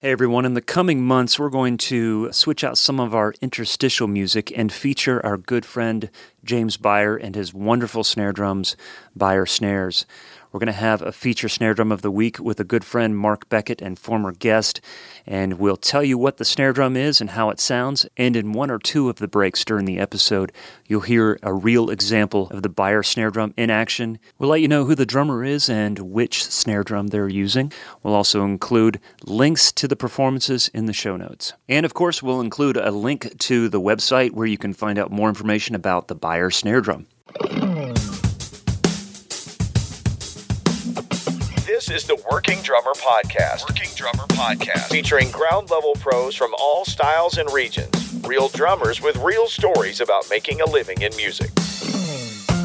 Hey everyone, in the coming months, we're going to switch out some of our interstitial music and feature our good friend James Beyer and his wonderful snare drums, Beyer Snares. We're going to have a feature snare drum of the week with a good friend, Mark Beckett, and former guest. And we'll tell you what the snare drum is and how it sounds. And in one or two of the breaks during the episode, you'll hear a real example of the Beyer snare drum in action. We'll let you know who the drummer is and which snare drum they're using. We'll also include links to the performances in the show notes. And of course, we'll include a link to the website where you can find out more information about the Beyer snare drum. Is the Working Drummer Podcast. Working Drummer Podcast. Featuring ground level pros from all styles and regions. Real drummers with real stories about making a living in music.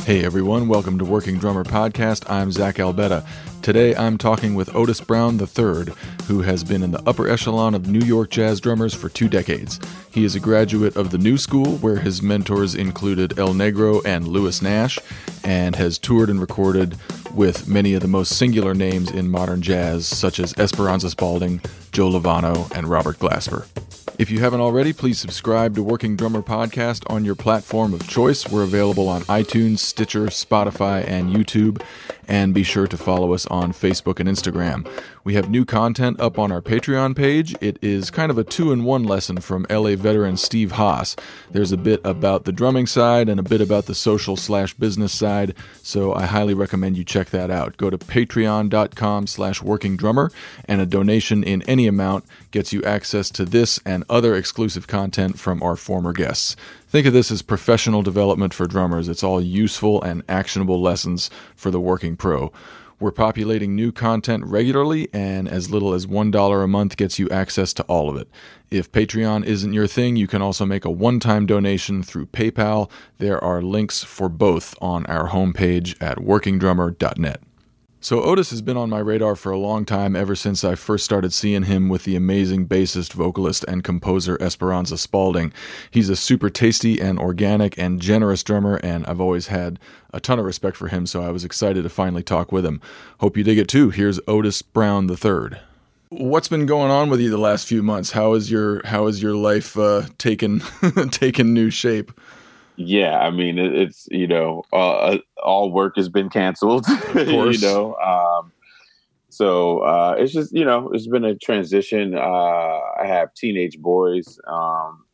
Hey everyone, welcome to Working Drummer Podcast. I'm Zach Albetta. Today I'm talking with Otis Brown III, who has been in the upper echelon of New York jazz drummers for two decades. He is a graduate of the New School, where his mentors included El Negro and Lewis Nash, and has toured and recorded with many of the most singular names in modern jazz, such as Esperanza Spalding, Joe Lovano, and Robert Glasper. If you haven't already, please subscribe to Working Drummer Podcast on your platform of choice. We're available on iTunes, Stitcher, Spotify, and YouTube. And be sure to follow us on Facebook and Instagram. We have new content up on our Patreon page. It is kind of a two in one lesson from LA veteran Steve Haas. There's a bit about the drumming side and a bit about the social slash business side, so I highly recommend you check that out. Go to patreon.com slash working drummer, and a donation in any amount gets you access to this and other exclusive content from our former guests. Think of this as professional development for drummers. It's all useful and actionable lessons for the working pro. We're populating new content regularly, and as little as $1 a month gets you access to all of it. If Patreon isn't your thing, you can also make a one time donation through PayPal. There are links for both on our homepage at workingdrummer.net. So Otis has been on my radar for a long time, ever since I first started seeing him with the amazing bassist, vocalist, and composer Esperanza Spalding. He's a super tasty and organic and generous drummer, and I've always had a ton of respect for him, so I was excited to finally talk with him. Hope you dig it too. Here's Otis Brown III. What's been going on with you the last few months? How is your how is your life uh, taken taken new shape? Yeah, I mean it, it's you know uh, all work has been canceled. you know, um, so uh, it's just you know it's been a transition. Uh, I have teenage boys, um,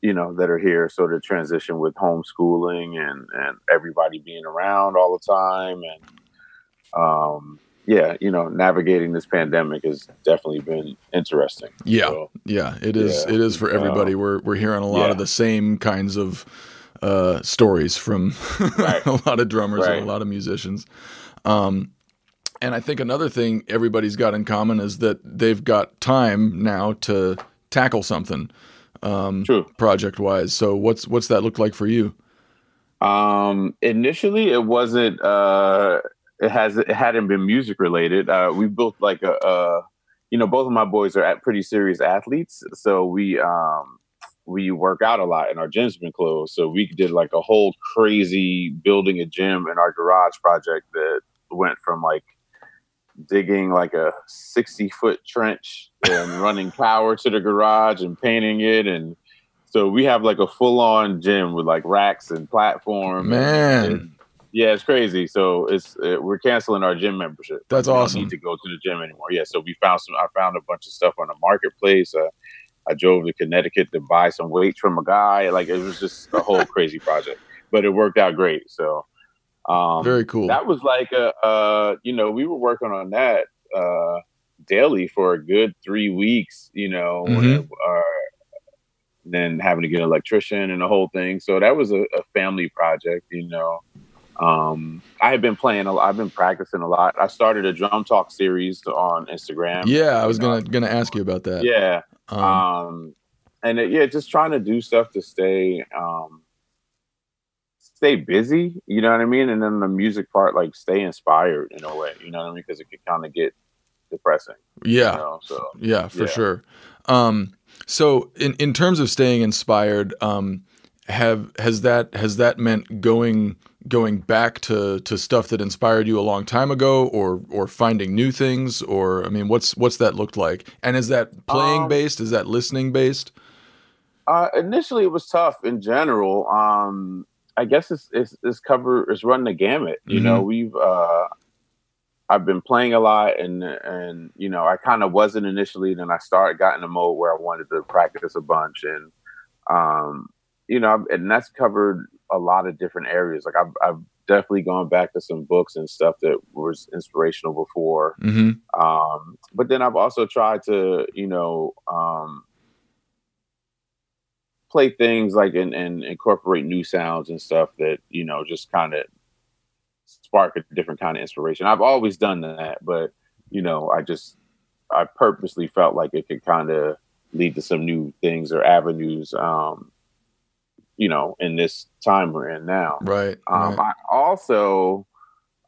you know, that are here, so the transition with homeschooling and and everybody being around all the time, and um, yeah, you know, navigating this pandemic has definitely been interesting. Yeah, so, yeah, it is. Yeah, it is for everybody. we're we're hearing a lot yeah. of the same kinds of uh, stories from right. a lot of drummers right. and a lot of musicians. Um, and I think another thing everybody's got in common is that they've got time now to tackle something um, project wise. So what's what's that look like for you? Um, initially, it wasn't. Uh, it has. It hadn't been music related. Uh, we built like a, a. You know, both of my boys are at pretty serious athletes, so we um, we work out a lot and our gym's been closed. So we did like a whole crazy building a gym in our garage project that went from like digging like a 60 foot trench and running power to the garage and painting it. And so we have like a full on gym with like racks and platform. Man. And, and yeah, it's crazy. So it's uh, we're canceling our gym membership. That's we awesome. Don't need to go to the gym anymore. Yeah, so we found some. I found a bunch of stuff on the marketplace. Uh, I drove to Connecticut to buy some weights from a guy. Like it was just a whole crazy project, but it worked out great. So um, very cool. That was like a, uh, you know, we were working on that uh, daily for a good three weeks. You know, mm-hmm. uh, then having to get an electrician and the whole thing. So that was a, a family project. You know, um, I have been playing. A, I've been practicing a lot. I started a drum talk series on Instagram. Yeah, I was gonna gonna ask you about that. Yeah, um, um, and it, yeah, just trying to do stuff to stay um, stay busy. You know what I mean? And then the music part, like stay inspired in a way. You know what I mean? Because it could kind of get depressing. Yeah. You know? So yeah, for yeah. sure. Um, so in in terms of staying inspired, um, have has that has that meant going going back to to stuff that inspired you a long time ago or or finding new things or I mean what's what's that looked like? And is that playing um, based? Is that listening based? Uh, initially, it was tough in general. Um, I guess it's, it's, it's cover it's running the gamut. You mm-hmm. know, we've uh, I've been playing a lot, and and you know, I kind of wasn't initially. Then I started got in a mode where I wanted to practice a bunch, and um, you know, and that's covered a lot of different areas. Like I've, I've definitely gone back to some books and stuff that was inspirational before. Mm-hmm. Um, but then I've also tried to, you know, um, play things like and, and incorporate new sounds and stuff that you know just kind of spark a different kind of inspiration. I've always done that, but you know, I just I purposely felt like it could kind of lead to some new things or avenues. Um, you know, in this time we're in now. Right. Um, right. I also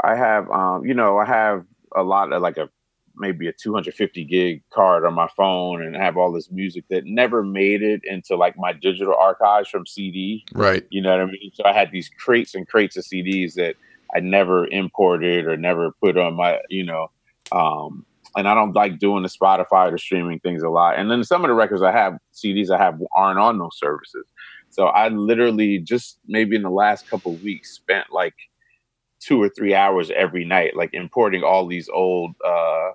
I have um, you know, I have a lot of like a maybe a 250 gig card on my phone and have all this music that never made it into like my digital archives from CD. Right. You know what I mean? So I had these crates and crates of CDs that I never imported or never put on my, you know, um, and I don't like doing the Spotify or streaming things a lot. And then some of the records I have, CDs I have aren't on those services. So I literally just maybe in the last couple weeks spent like two or three hours every night, like importing all these old uh,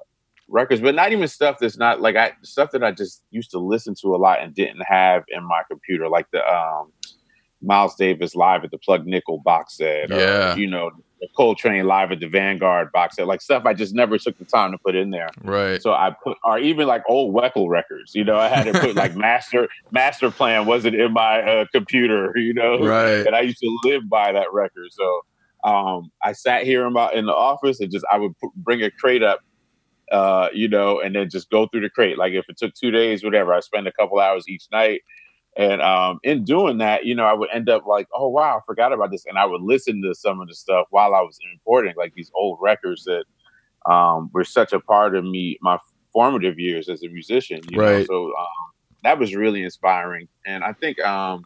records, but not even stuff that's not like I stuff that I just used to listen to a lot and didn't have in my computer, like the um, Miles Davis live at the Plug Nickel box set, yeah, or, you know, the Coltrane live at the Vanguard box set, like stuff I just never took the time to put in there. Right. So I put, or even like old Weckl records, you know, I had to put like master master plan wasn't in my uh, computer, you know, right. And I used to live by that record, so. Um, I sat here in, my, in the office and just I would bring a crate up uh, you know, and then just go through the crate. Like if it took two days, whatever, I spend a couple hours each night. And um, in doing that, you know, I would end up like, oh wow, I forgot about this, and I would listen to some of the stuff while I was importing, like these old records that um, were such a part of me, my formative years as a musician. You right. Know? So um, that was really inspiring, and I think um,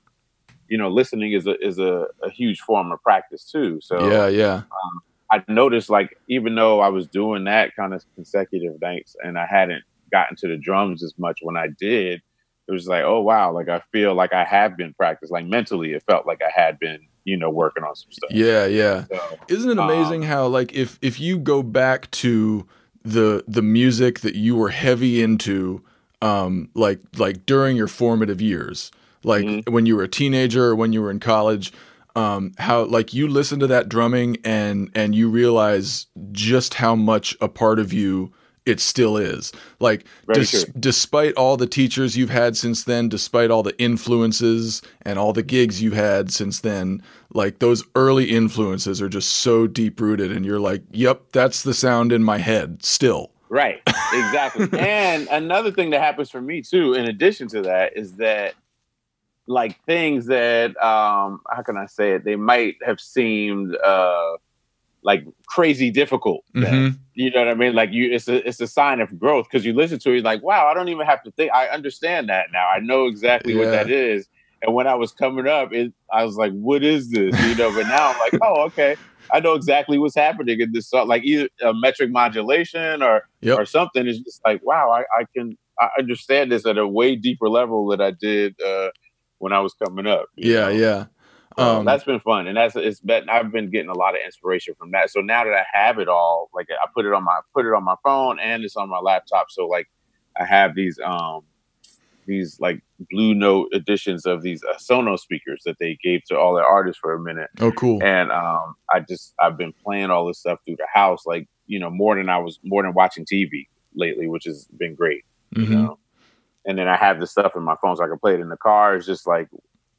you know, listening is a is a, a, huge form of practice too. So yeah, yeah. Um, I noticed like even though I was doing that kind of consecutive nights and I hadn't gotten to the drums as much when I did, it was like, oh wow, like I feel like I have been practiced. Like mentally, it felt like I had been, you know, working on some stuff. Yeah, yeah. So, Isn't it amazing um, how like if if you go back to the the music that you were heavy into, um, like like during your formative years, like mm-hmm. when you were a teenager or when you were in college um, how like you listen to that drumming and and you realize just how much a part of you it still is. Like des- despite all the teachers you've had since then, despite all the influences and all the gigs you had since then, like those early influences are just so deep rooted and you're like, "Yep, that's the sound in my head still." Right. Exactly. and another thing that happens for me too in addition to that is that like things that um how can I say it? They might have seemed uh like crazy difficult. Mm-hmm. You know what I mean? Like you, it's a it's a sign of growth because you listen to it, like, wow, I don't even have to think. I understand that now. I know exactly yeah. what that is. And when I was coming up, it, I was like, what is this? You know. But now I'm like, oh, okay. I know exactly what's happening in this song. Like either a metric modulation or yep. or something. It's just like, wow, I, I can I understand this at a way deeper level that I did. Uh, when I was coming up. Yeah, know? yeah. Um, that's been fun, and that's it's been I've been getting a lot of inspiration from that. So now that I have it all, like I put it on my put it on my phone and it's on my laptop. So like I have these um these like blue note editions of these uh, Sonos speakers that they gave to all their artists for a minute. Oh, cool! And um, I just I've been playing all this stuff through the house, like you know more than I was more than watching TV lately, which has been great. Mm-hmm. You know and then I have the stuff in my phone so I can play it in the car. It's just like,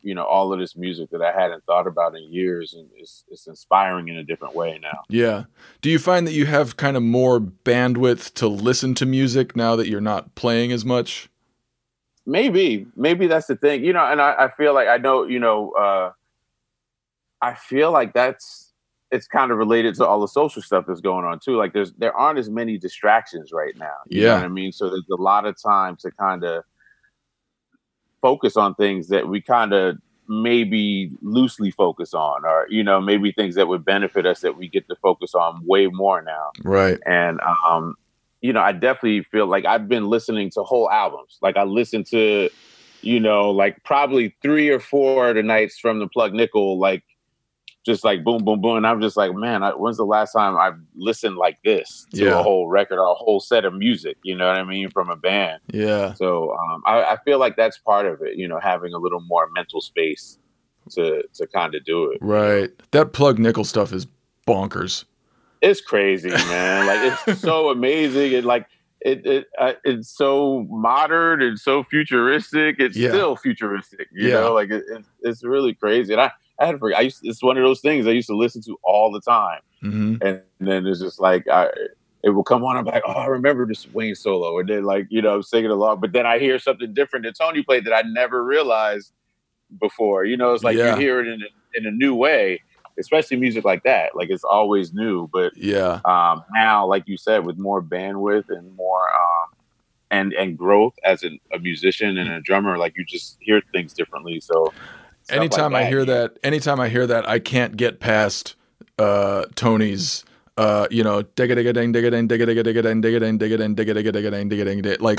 you know, all of this music that I hadn't thought about in years, and it's it's inspiring in a different way now. Yeah. Do you find that you have kind of more bandwidth to listen to music now that you're not playing as much? Maybe, maybe that's the thing, you know. And I, I feel like I know, you know, uh, I feel like that's it's kind of related to all the social stuff that's going on too. Like there's there aren't as many distractions right now. You yeah. know what I mean? So there's a lot of time to kind of focus on things that we kind of maybe loosely focus on or you know maybe things that would benefit us that we get to focus on way more now. Right. And um you know i definitely feel like i've been listening to whole albums. Like i listened to you know like probably three or four of the nights from the plug nickel like just like boom boom boom and i'm just like man I, when's the last time i've listened like this to Yeah. a whole record or a whole set of music you know what i mean from a band yeah so um, I, I feel like that's part of it, you know, having a little more mental space to to kind of do it. right that plug nickel stuff is bonkers It's crazy, man. like it's so amazing and like it, it uh, it's so modern and so futuristic. It's Yeah. still futuristic, you Yeah. know. Like it, it's it's really crazy. And I I had forget. I used it's one of those things I used to listen to all the time, hmm and then it's just like I. It will come on. I'm like, oh, I remember this Wayne solo, and then like you know, I'm singing along. But then I hear something different that Tony played that I never realized before. You know, it's like Yeah. you hear it in a, in a new way, especially music like that. Like it's always new, but yeah um, now, like you said, with more bandwidth and more um, and and growth as a, a musician and a drummer, like you just hear things differently. So anytime like I hear you- that, anytime I hear that, I can't get past uh, Tony's. Uh, you know, digga digga ding digga ding digga digga digga ding digga ding digga ding digga digga digga ding digga ding digga like.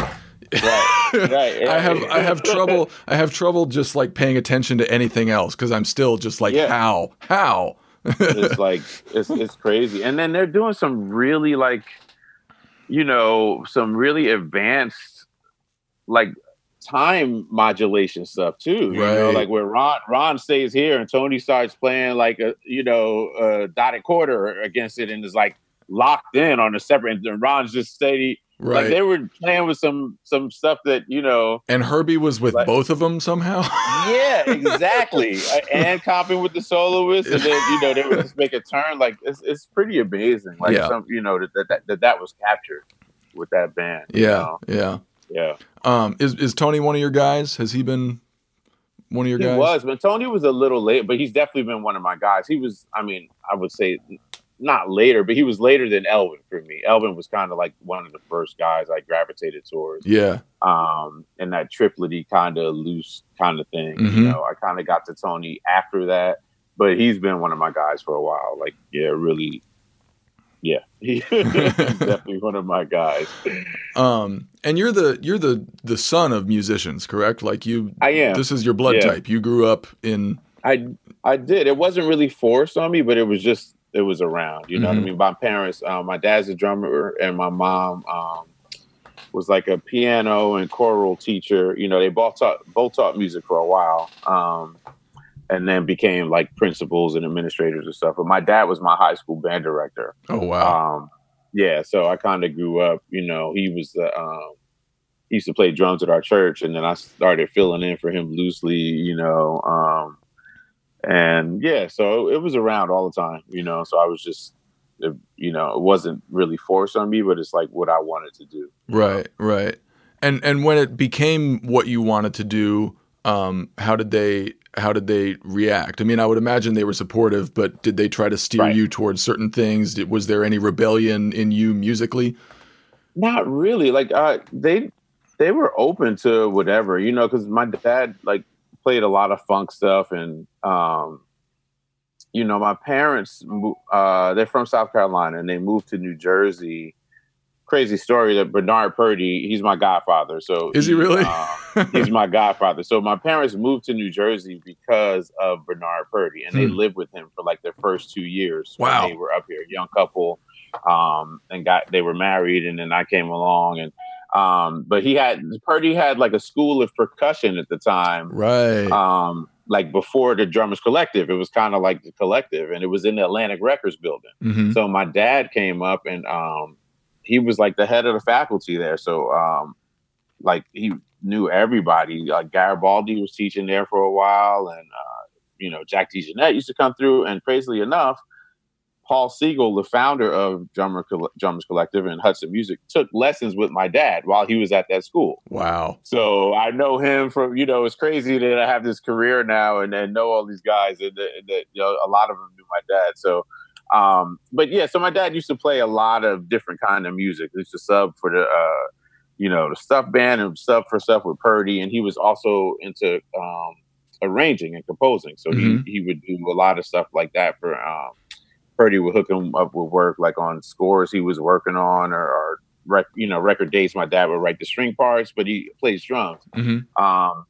Right, right. I have I have trouble I have trouble just like paying attention to anything else because I'm still just like Yeah. how how it's like it's it's crazy. And then they're doing some really like you know, some really advanced like time modulation stuff too. You know, Right. like where Ron Ron stays here and Tony starts playing like a you know, a dotted quarter against it and is like locked in on a separate and Ron's just steady right like they were playing with some some stuff that, you know, and Herbie was with Like- both of them somehow yeah, exactly. And comping with the soloist, and then you know they would just make a turn. Like it's it's pretty amazing. Like Yeah. some you know that that, that that was captured with that band. you yeah know? yeah yeah. um is is Tony one of your guys has he been one of your He guys He was, but Tony was a little late. But he's definitely been one of my guys. He was, I mean, I would say not later, but he was later than Elvin for me. Elvin was kind of like one of the first guys I gravitated towards. yeah um, and that triplety kind of loose kind of thing. Mhm. You know, I kind of got to Tony after that, but he's been one of my guys for a while. Like, yeah, really, yeah, he's definitely one of my guys. um and you're the you're the the son of musicians correct like you I am. this is your blood Yeah. type you grew up in I I did. It wasn't really forced on me, but it was just it was around. You know what I Mhm. mean? My parents, um, my dad's a drummer, and my mom um, was like a piano and choral teacher. You know, they both taught both taught music for a while, um, and then became like principals and administrators and stuff. But my dad was my high school band director. oh wow Um, yeah, so I kind of grew up. You know, he was the um, he used to play drums at our church, and then I started filling in for him loosely. You know, um, and yeah, so it was around all the time. You know, so I was just, it, you know, it wasn't really forced on me, but it's like what I wanted to do. Right, right. And and when it became what you wanted to do, um, how did they how did they react? I mean, I would imagine they were supportive, but did they try to steer Right. you towards certain things? Did, was there any rebellion in you musically? Not really. Like uh, they they were open to whatever, you know, because my dad like played a lot of funk stuff, and um, you know, my parents uh, they're from South Carolina, and they moved to New Jersey. Crazy story that Bernard Purdie, he's my godfather. So Is he really? um, he's my godfather. So my parents moved to New Jersey because of Bernard Purdie, and they Hmm. lived with him for like their first two years. Wow. when they were up here, young couple, um, and got they were married, and then I came along, and um, but he had Purdie had like a school of percussion at the time, Right. um, like before the Drummers Collective. It was kind of like the collective, and it was in the Atlantic Records building. hmm So my dad came up and um, he was like the head of the faculty there. So um, like he knew everybody. Like Garibaldi was teaching there for a while, and uh, you know Jack DeJohnette used to come through. And crazily enough, Paul Siegel, the founder of Drummer Drummers Collective and Hudson Music, took lessons with my dad while he was at that school. Wow. So I know him from, you know, it's crazy that I have this career now and, and know all these guys and, that- and that, you know, a lot of them knew my dad. So, um, but yeah, so my dad used to play a lot of different kind of music. He used to sub for the, uh, you know, the stuff band and sub for stuff with Purdie. And he was also into, um, arranging and composing. So Mhm. he he would do a lot of stuff like that for um Purdie would hook him up with work like on scores he was working on or, or rec, you know record dates. My dad would write the string parts, but he plays drums. hmm Um,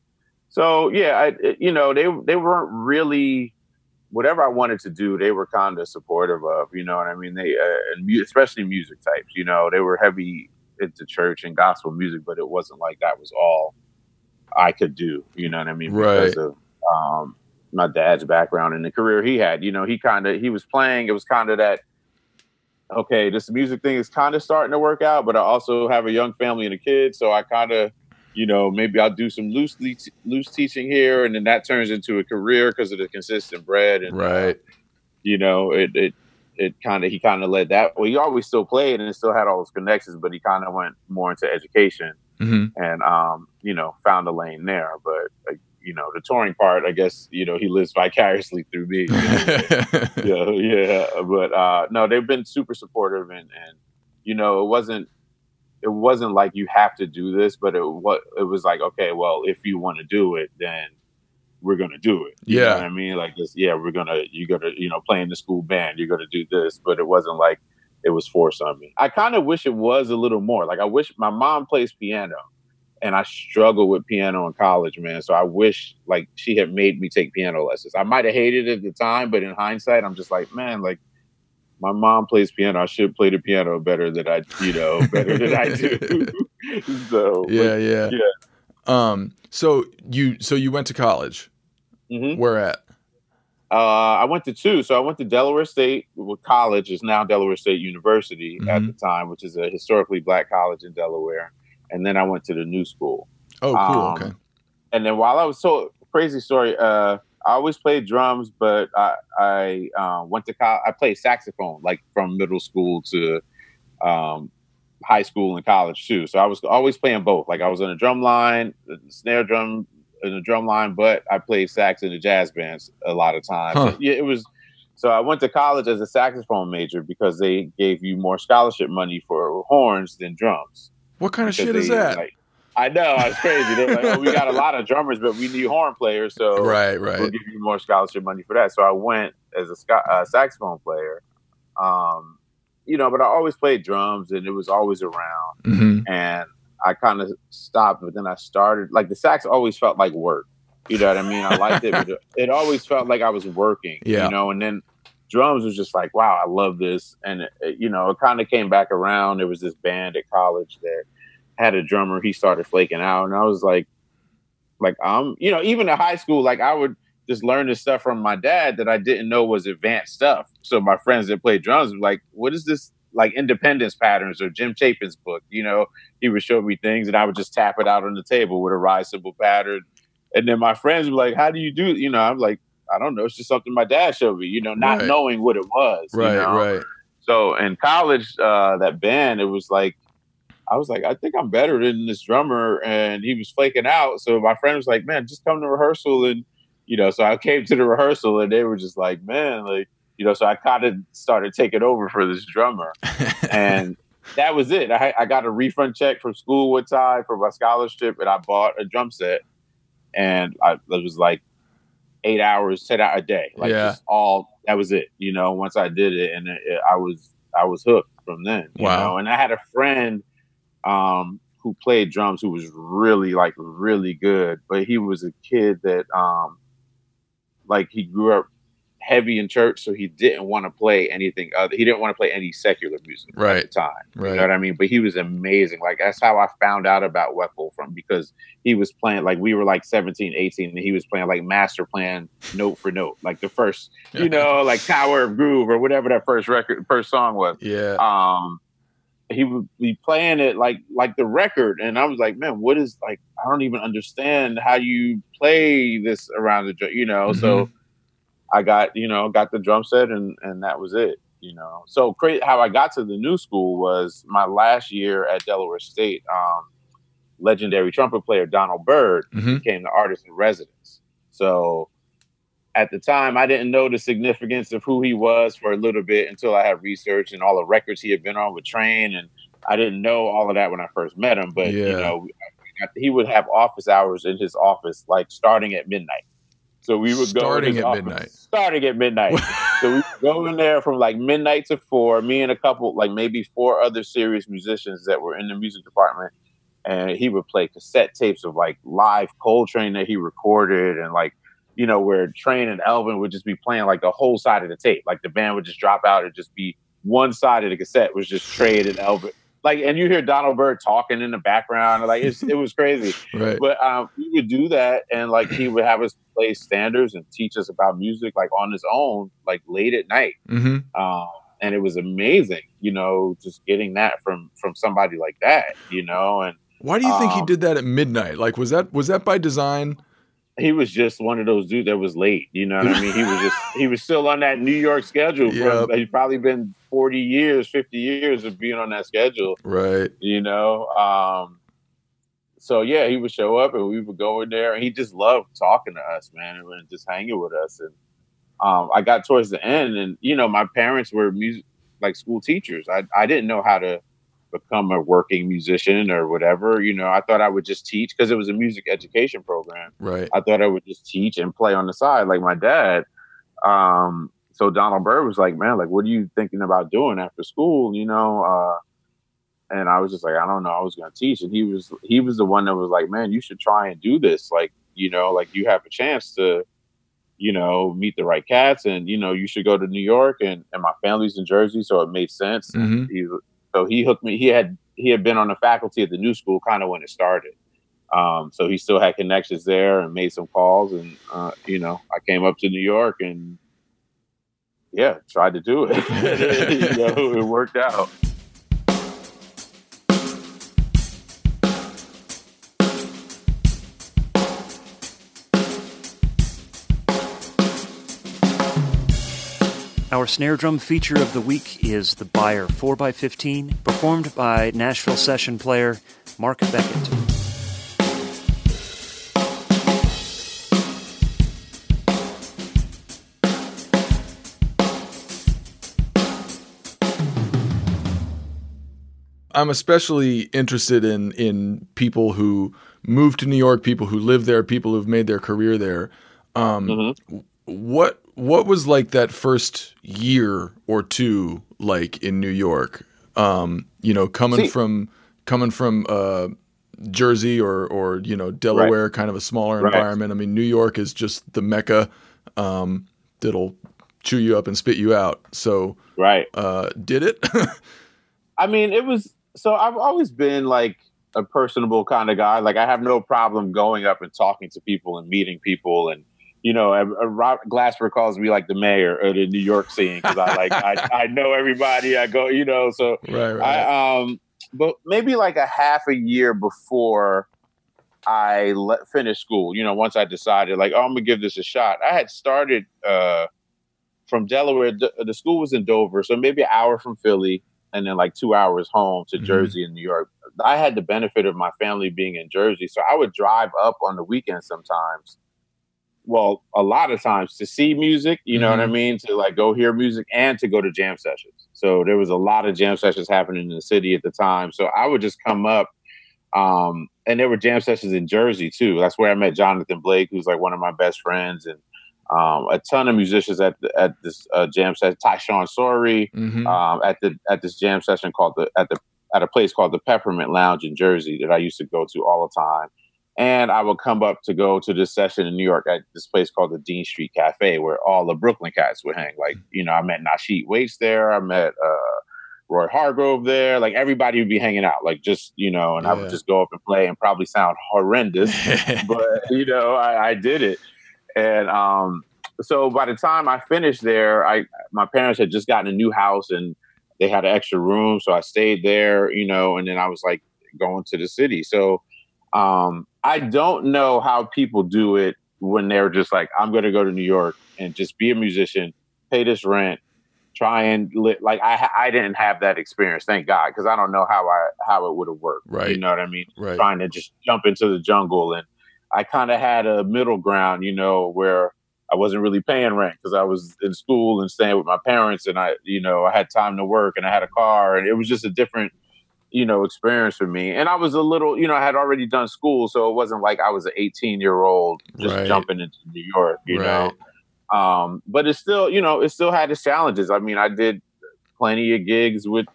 so yeah, I, you know, they they weren't really whatever I wanted to do. They were kind of supportive of, you know what I mean. They uh, and mu- especially music types, you know, they were heavy into church and gospel music, but it wasn't like that was all I could do. You know what I mean? Because of um, my dad's background and the career he had. You know, he kind of he was playing. It was kind of that. Okay, this music thing is kind of starting to work out, but I also have a young family and a kid, so I kind of you know, maybe I'll do some loose loose teaching here, and then that turns into a career because of the consistent bread, and uh, Right. you know, it it it kind of he kind of led that. Well, he always still played and still had all those connections, but he kind of went more into education hmm and um, you know, found a lane there. But uh, you know, the touring part, I guess, you know, he lives vicariously through me. you know? yeah, yeah. But uh, no, they've been super supportive, and and you know, it wasn't it wasn't like you have to do this, but it what it was like, okay, well, if you want to do it, then we're gonna do it. You know Yeah. what I mean, like this, yeah, we're gonna you gotta you know play in the school band, you're gonna do this, but it wasn't like it was forced on me. I kind of wish it was a little more. Like I wish my mom plays piano, and I struggled with piano in college, man. So I wish like she had made me take piano lessons. I might have hated it at the time, but in hindsight, I'm just like, man, like my mom plays piano. I should play the piano better than I, you know, better than I do. so but- yeah, yeah, yeah. Um. So you so you went to college. Mhm. Where at? Uh, I went to two. So I went to Delaware State College, is now Delaware State University at Mhm. the time, which is a historically black college in Delaware. And then I went to the new school. Oh, cool. Um, okay. And then while I was so crazy story, uh, I always played drums, but I, I uh, went to college. I played saxophone like from middle school to um, high school and college too. So I was always playing both. Like I was in a drum line, snare drum in the drum line, but I played sax in the jazz bands a lot of times. Huh. Yeah, it was. So I went to college as a saxophone major because they gave you more scholarship money for horns than drums. What kind of shit is that? like- I know it's crazy. They're like, oh, we got a lot of drummers, but we need horn players, so right, right. we'll give you more scholarship money for that. So I went as a uh, saxophone player, um, you know, but I always played drums, and it was always around. hmm And I kind of stopped, but then I started like the sax always felt like work. You know what I mean? I liked it, but it, it always felt like I was working. Yeah. You know, and then drums was just like, wow, I love this, and it, it- you know, it kind of came back around. There was this band at college that had a drummer. He started flaking out, and I was like, like I'm, you know, even in high school, like I would just learn this stuff from my dad that I didn't know was advanced stuff. So my friends that play drums were like, what is this? Like independence patterns or Jim Chapin's book, you know, he would show me things and I would just tap it out on the table with a ride cymbal pattern. And then my friends were like, How do you do it? You know, I'm like, I don't know. It's just something my dad showed me, you know, not Right. knowing what it was. you Right, know? right. So in college, uh, that band, it was like, I was like, I think I'm better than this drummer. And he was flaking out. So my friend was like, man, just come to rehearsal. And, you know, so I came to the rehearsal and they were just like, man, like, you know, so I kind of started taking over for this drummer. and that was it. I, I got a refund check from school one time for my scholarship and I bought a drum set. And I, it was like eight hours, 10 hours a day. Like Yeah. just all, that was it, you know, once I did it. And it, it- I was, I was hooked from then. You Wow. Know? And I had a friend um, who played drums who was really, like, really good. But he was a kid that, um, like, he grew up heavy in church, so he didn't want to play anything other. He didn't want to play any secular music at Right. the time. You know what I mean? But he was amazing. Like that's how I found out about Weckl from because he was playing like we were like 17, 18, and he was playing like master plan note for note, like the first, you know, like Tower of Groove or whatever that first record, first song was. Yeah. Um, he would be playing it like like the record, and I was like, man, what is like? I don't even understand how you play this around the, you know. So I got you know got the drum set, and and that was it. You know, so crazy how I got to the new school was my last year at Delaware State. Um, legendary trumpet player Donald Byrd Mhm. became the artist in residence. So at the time, I didn't know the significance of who he was for a little bit until I had research and all the records he had been on with Train, and I didn't know all of that when I first met him. But you know, uh, he would have office hours in his office, like starting at midnight. So we would go starting at office, midnight. Starting at midnight. so we go in there from like midnight to four. Me and a couple, like maybe four other serious musicians that were in the music department, and he would play cassette tapes of like live Coltrane that he recorded, and like you know where Train and Elvin would just be playing like the whole side of the tape. Like the band would just drop out and just be one side of the cassette was just Train and Elvin like and you hear Donald Byrd talking in the background, like it was crazy. right. But um, he would do that, and like he would have us play standards and teach us about music, like on his own, like late at night. Mm-hmm. Um, and it was amazing, you know, just getting that from from somebody like that, you know. And why do you think he um, did that at midnight? Like, was that was that by design? He was just one of those dudes that was late. You know what I mean? He was just he was still on that New York schedule. Yep. he's probably been forty years, fifty years of being on that schedule. Right. You know. Um, so yeah, he would show up and we would go in there, and he just loved talking to us, man, and just hanging with us. And um, I got towards the end, and you know, my parents were music like school teachers. I I didn't know how to become a working musician or whatever. You know, I thought I would just teach because it was a music education program. Right. I thought I would just teach and play on the side like my dad. Um, so Donald Byrd was like, man, like, what are you thinking about doing after school? You know, uh, and I was just like, I don't know. I was going to teach, and he was he was the one that was like, man, you should try and do this. Like, you know, like you have a chance to, you know, meet the right cats, and you know, you should go to New York, and and my family's in Jersey, so it made sense. Mm-hmm. He so he hooked me. He had he had been on the faculty at the new school kind of when it started. Um, so he still had connections there and made some calls. And uh, you know, I came up to New York and yeah, tried to do it. you know, it worked out. Our snare drum feature of the week is the Beyer 4x15, performed by Nashville session player Mark Beckett. I'm especially interested in in people who move to New York, people who live there, people who've made their career there. Um, mm-hmm. What what was like that first year or two like in New York? Um, you know, coming See, from coming from uh, Jersey or or you know Delaware, right. kind of a smaller right. environment. I mean, New York is just the mecca um, that'll chew you up and spit you out. So, right, uh, did it? I mean, it was. So I've always been like a personable kind of guy. Like I have no problem going up and talking to people and meeting people and you know, Rob Glasper calls me like the mayor of the New York scene because I like I, I know everybody. I go, you know, so right, right. I um, but maybe like a half a year before I let finish school, you know, once I decided like, oh, I'm gonna give this a shot. I had started uh from Delaware. The school was in Dover, so maybe an hour from Philly, and then like two hours home to mm-hmm. Jersey and New York. I had the benefit of my family being in Jersey, so I would drive up on the weekends sometimes well, a lot of times to see music, you know mm-hmm. what I mm-hmm. mean? To like go hear music and to go to jam sessions. So there was a lot of jam sessions happening in the city at the time. So I would just come up, um, and there were jam sessions in Jersey too. That's where I met Jonathan Blake, who's like one of my best friends, and um, a ton of musicians at the, at this uh, jam session. Tyshawn Sorey mm-hmm. um, at the at this jam session called the at the at a place called the Peppermint Lounge in Jersey that I used to go to all the time. And I would come up to go to this session in New York at this place called the Dean Street Cafe, where all the Brooklyn cats would hang. Like, you know, I met Nasheet Waits there. I met uh, Roy Hargrove there. Like everybody would be hanging out, like just you know, and yeah. I would just go up and play and probably sound horrendous, but you know, I, I, did it. And um, so by the time I finished there, I my parents had just gotten a new house and they had an extra room, so I stayed there, you know, and then I was like going to the city. So um, I don't know how people do it when they're just like, I'm going to go to New York and just be a musician, pay this rent, try and li-. like I I didn't have that experience, thank God, because I don't know how I how it would have worked. Right. You know what I mean? Right. Trying to just jump into the jungle, and I kind of had a middle ground, you know, where I wasn't really paying rent because I was in school and staying with my parents, and I you know I had time to work and I had a car, and it was just a different you know, experience for me. And I was a little, you know, I had already done school, so it wasn't like I was an 18 year old just Right. jumping into New York, you Right. know. Um, but it still, you know, it still had its challenges. I mean, I did plenty of gigs with,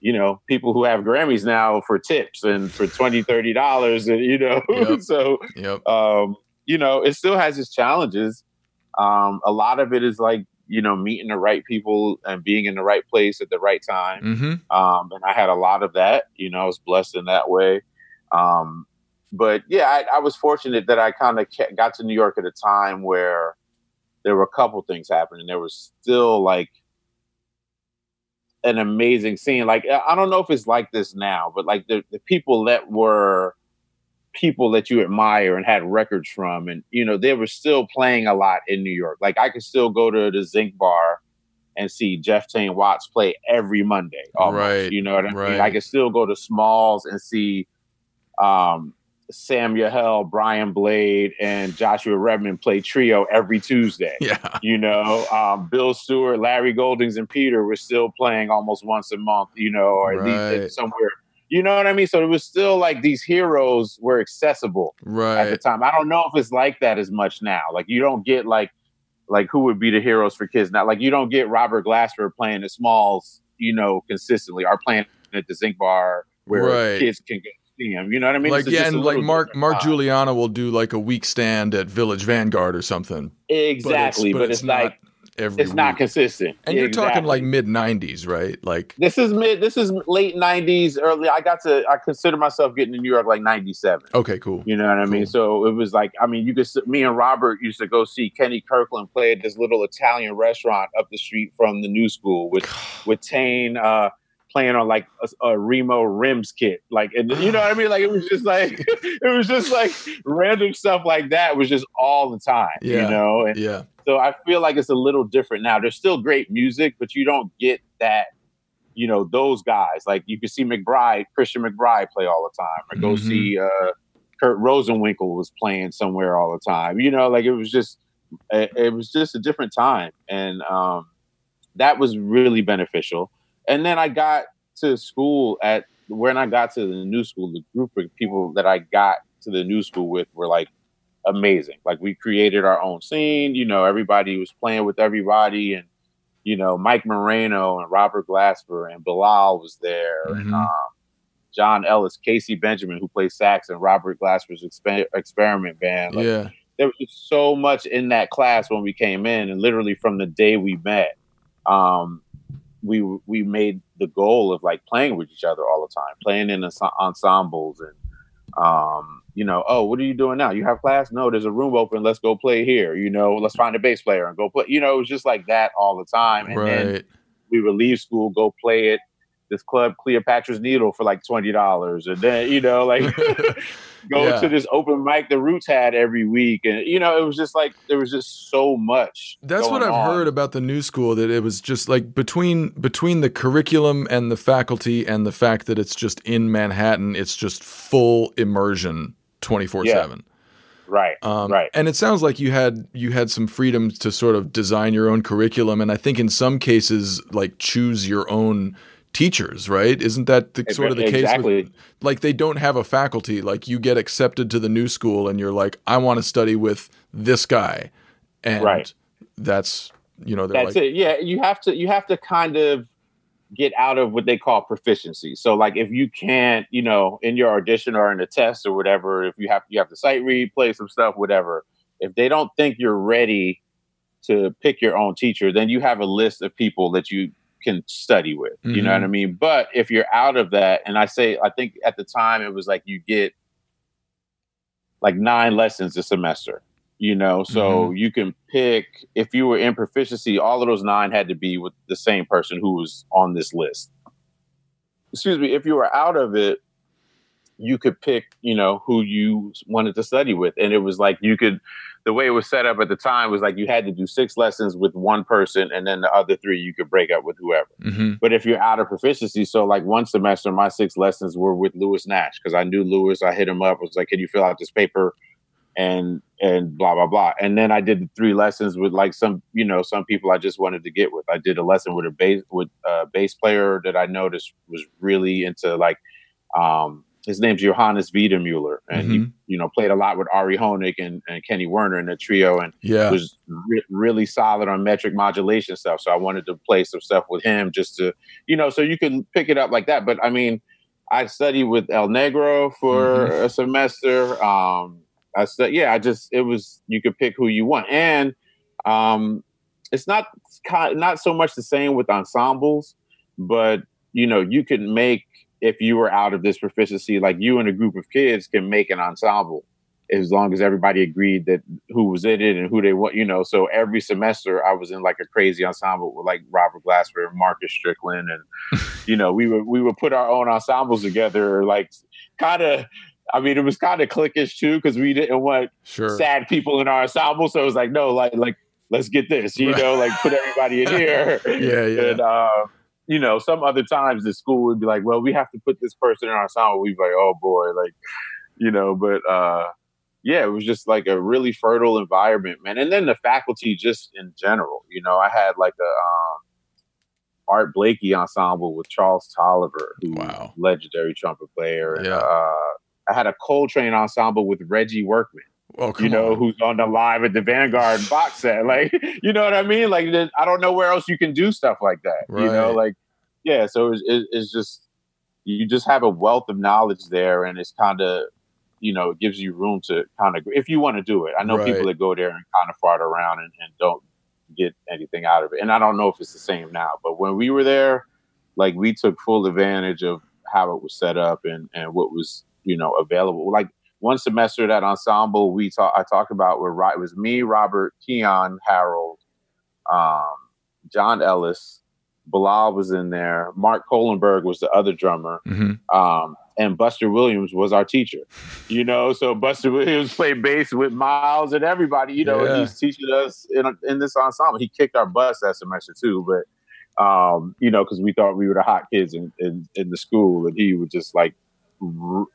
you know, people who have Grammys now for tips and for 20 30 dollars and you know, Yep. so Yep. um, you know, it still has its challenges. Um, a lot of it is like, you know, meeting the right people and being in the right place at the right time. Mm-hmm. Um, and I had a lot of that, you know, I was blessed in that way. Um, but yeah, I, I was fortunate that I kind of got to New York at a time where there were a couple things happening. There was still like an amazing scene. Like, I I don't know if it's like this now, but like the, the people that were people that you admire and had records from, and you know, they were still playing a lot in New York. Like, I could still go to the Zinc Bar and see Jeff Tain Watts play every Monday. Almost, Right, You know what I mean? right. I could still go to Smalls and see um, Sam Yahel, Brian Blade, and Joshua Redman play trio every Tuesday. Yeah. You know, um, Bill Stewart, Larry Goldings, and Peter were still playing almost once a month. You know, or at least somewhere. You know what I mean? So it was still like these heroes were accessible right. at the time. I don't know if it's like that as much now. Like you don't get like like who would be the heroes for kids now? Like you don't get Robert Glasper playing the Smalls, you know, consistently, or playing at the Zinc Bar where Right. kids can go see him. You know what I mean? like It's yeah, and like Mark Mark. Guiliana will do like a week stand at Village Vanguard or something. But it's- Exactly, but it's, not like every it's not consistent. And you're talking like mid '90s, right? Like this is mid. This is late '90s, early. I got to. I consider myself getting to New York like '97. okay, cool. You know what I mean? Cool. So it was like, I mean, you could. Me and Robert used to go see Kenny Kirkland play at this little Italian restaurant up the street from the New School with with Tain uh, playing on like a, a Remo rims kit, like, and you know what I mean? Like it was just like it was just like random stuff like that was just all the time. Yeah. You know, and Yeah, so I feel like it's a little different now. There's still great music, but you don't get that. You know those guys. Like you can see McBride, Christian McBride play all the time, or go Mhm. see uh, Kurt Rosenwinkel was playing somewhere all the time. You know, like it was just it, it was just a different time, and um, that was really beneficial. And then I got to school at when I got to the new school, the group of people that I got to the new school with were like amazing. Like we created our own scene. You know, everybody was playing with everybody, and you know, Mike Moreno and Robert Glasper and Bilal was there, and Mhm. um, John Ellis, Casey Benjamin, who plays sax, and Robert Glasper's exper- experiment band. Like, yeah, there was just so much in that class when we came in, and literally from the day we met, um, we we made the goal of like playing with each other all the time, playing in ensembles, and um, you know, oh, what are you doing now? You have class? No, there's a room open. Let's go play here. You know, let's find a bass player and go play. You know, it was just like that all the time, and then we would leave school, go play at this club Cleopatra's Needle for like twenty dollars, and then you know, like go Yeah. to this open mic the Roots had every week, and you know, it was just like there was just so much. That's what I've on. heard about the new school that it was just like between between the curriculum and the faculty and the fact that it's just in Manhattan, it's just full immersion 24/7. Right, Um, right. And it sounds like you had you had some freedom to sort of design your own curriculum, and I think in some cases, like choose your own teachers. Right? Isn't that the, sort of the case? With, like they don't have a faculty. Like you get accepted to the new school, and you're like, I want to study with this guy, and Right. that's you know That's like it. Yeah, you have to you have to kind of get out of what they call proficiency. So like if you can't, you know, in your audition or in a test or whatever, if you have you have to sight read, play some stuff, whatever. If they don't think you're ready to pick your own teacher, then you have a list of people that you can study with. You know what mm-hmm. I mean? But if you're out of that, and I say I think at the time it was like you get like nine lessons a semester you know so mm-hmm. you can pick if you were in proficiency all of those nine had to be with the same person who was on this list excuse me if you were out of it you could pick you know who you wanted to study with and it was like you could the way it was set up at the time was like you had to do six lessons with one person and then the other three you could break up with whoever Mhm. but if you're out of proficiency, so like one semester, my six lessons were with Lewis Nash because I knew Lewis. I hit him up. I was like, "Can you fill out this paper?" And and blah blah blah. And then I did three lessons with like some you know some people I just wanted to get with. I did a lesson with a bass with a bass player that I noticed was really into like Um, his name's Johannes Weidenmueller, and he Mhm. you know played a lot with Ari Hoenig and, and Kenny Werner in the trio, and Yeah. was re- really solid on metric modulation stuff. So I wanted to play some stuff with him just to, you know, so you can pick it up like that. But I mean, I studied with El Negro for a semester. Um, I said, yeah, I just it was you could pick who you want, and um, it's not not so much the same with ensembles, but you know, you can make if you were out of this proficiency, like you and a group of kids can make an ensemble as long as everybody agreed that who was in it and who they want, you know. So every semester I was in like a crazy ensemble with like Robert Glasper and Marcus Strickland and you know, we would we would put our own ensembles together like kind of I mean it was kind of cliquish too because we didn't want Sure. sad people in our ensemble. So it was like, no, like like let's get this, you Right. know, like put everybody in here. Yeah, yeah. And uh, you know, some other times the school would be like, well, we have to put this person in our ensemble. We'd be like, oh boy, like, you know, but uh yeah, it was just like a really fertile environment, man. And then the faculty just in general, you know, I had like a um Art Blakey ensemble with Charles Tolliver, who Wow. legendary trumpet player. And, Yeah. uh, I had a Coltrane ensemble with Reggie Workman Oh, you know, on. who's on the live at the Vanguard box set. Like, you know what I mean? Like, I don't know where else you can do stuff like that. You know, like, yeah. So it's, it's just you just have a wealth of knowledge there, and it's kind of, you know, it gives you room to kind of if you want to do it. I know Right. people that go there and kind of fart around and, and don't get anything out of it, and I don't know if it's the same now. But when we were there, like, we took full advantage of how it was set up and and what was you know available. Like one semester that ensemble we talk I talked about right it was me, Robert, Keyon, Harrold, um, John Ellis, Bilal was in there, Mark Colenburg was the other drummer, Mhm. um, and Buster Williams was our teacher. You know, so Buster Williams played bass with Miles and everybody. You know, Yeah. he's teaching us in in this ensemble. He kicked our butts that semester too, but um, you know, because we thought we were the hot kids in, in in the school, and he would just like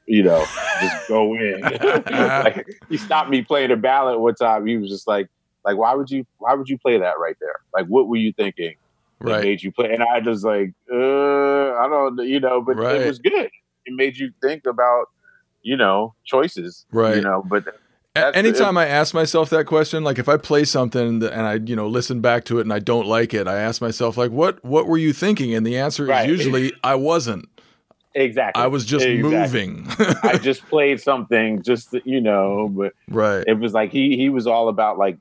you know, just go in. like, he stopped me playing a ballad one time. He was just like, like, why would you, why would you play that right there? Like, what were you thinking Right. made you play? And I just like, uh, I don't, you know, but Right. it was good. It made you think about, you know, choices, Right. You know, but That's- Anytime I ask myself that question, like if I play something and I, you know, listen back to it and I don't like it, I ask myself like, what, what were you thinking? And the answer Right. is usually I wasn't. Exactly, I was just Exactly. moving. I just played something, just to, you know, but right. it was like he he was all about like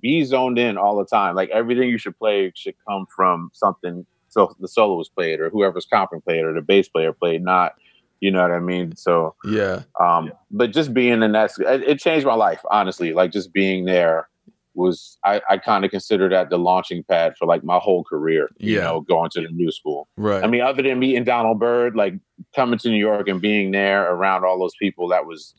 be zoned in all the time. Like everything you should play should come from something. So the solo was played, or whoever's comping played, or the bass player played. Not, you know what I mean. So, Yeah. um, but just being in that, it, it changed my life. Honestly, like just being there was I, I kind of consider that the launching pad for like my whole career. You Yeah. know, going to the new school. Right. I mean, other than meeting Donald Byrd, like coming to New York and being there around all those people, that was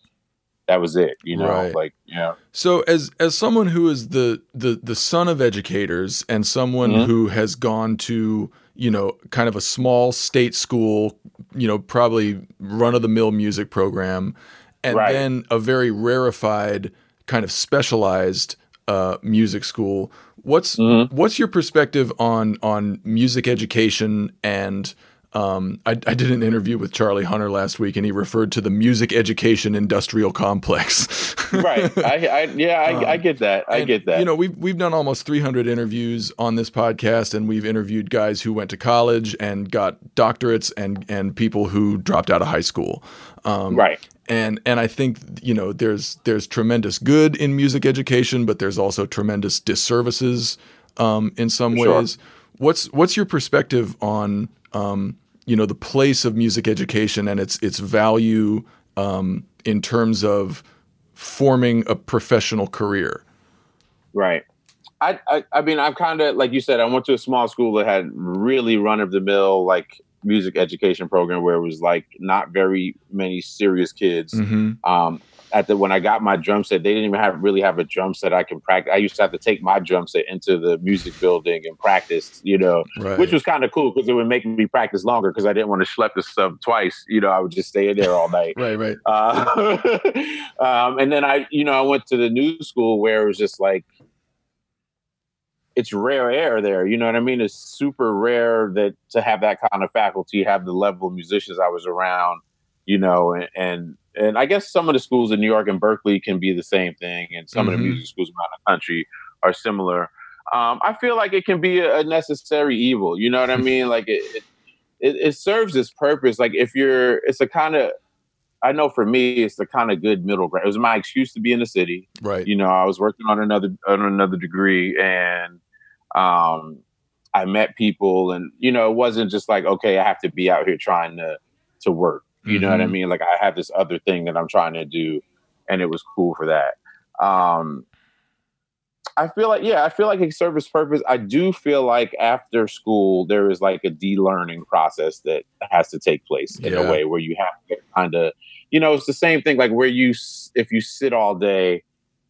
that was it. You know, Right. like yeah. So as as someone who is the the the son of educators and someone Mhm. who has gone to you know kind of a small state school, you know probably run of the mill music program, and Right. then a very rarefied kind of specialized uh, music school. What's Mhm. what's your perspective on on music education and um, I, I did an interview with Charlie Hunter last week, and he referred to the music education industrial complex. right. I, I yeah, I, I get that. I And, get that. You know, we've we've done almost 300 interviews on this podcast, and we've interviewed guys who went to college and got doctorates, and and people who dropped out of high school. Um, right. And and I think you know there's there's tremendous good in music education, but there's also tremendous disservices um, in some sure. ways. What's what's your perspective on um, you know the place of music education and its its value um, in terms of forming a professional career? Right. I, I I mean I'm kind of like you said I went to a small school that had really run of the mill like music education program where it was like not very many serious kids. hmm Um, at the when I got my drum set, they didn't even have really have a drum set I can practice. I used to have to take my drum set into the music building and practice, you know, Right. which was kind of cool because it would make me practice longer because I didn't want to schlep the stuff twice. You know, I would just stay in there all night. right, right. Uh, um, and then I, you know, I went to the new school where it was just like, it's rare air there. You know what I mean? It's super rare that to have that kind of faculty, have the level of musicians I was around. you know, and, and and I guess some of the schools in New York and Berklee can be the same thing, and some mm-hmm. of the mm-hmm. music schools around the country are similar. Um, I feel like it can be a, necessary evil. You know what I mean? Like it, it, it serves its purpose. Like if you're, it's a kind of, I know for me, it's the kind of good middle ground. It was my excuse to be in the city. Right. You know, I was working on another on another degree, and um, I met people, and you know, it wasn't just like, okay, I have to be out here trying to to work. You mm-hmm. know what I mm-hmm. mean? Like I have this other thing that I'm trying to do, and it was cool for that. Um, I feel like yeah, I feel like a service purpose. I do feel like after school there is like a de-learning process that has to take place in yeah. a way where you have to kind of, you know, it's the same thing like where you if you sit all day,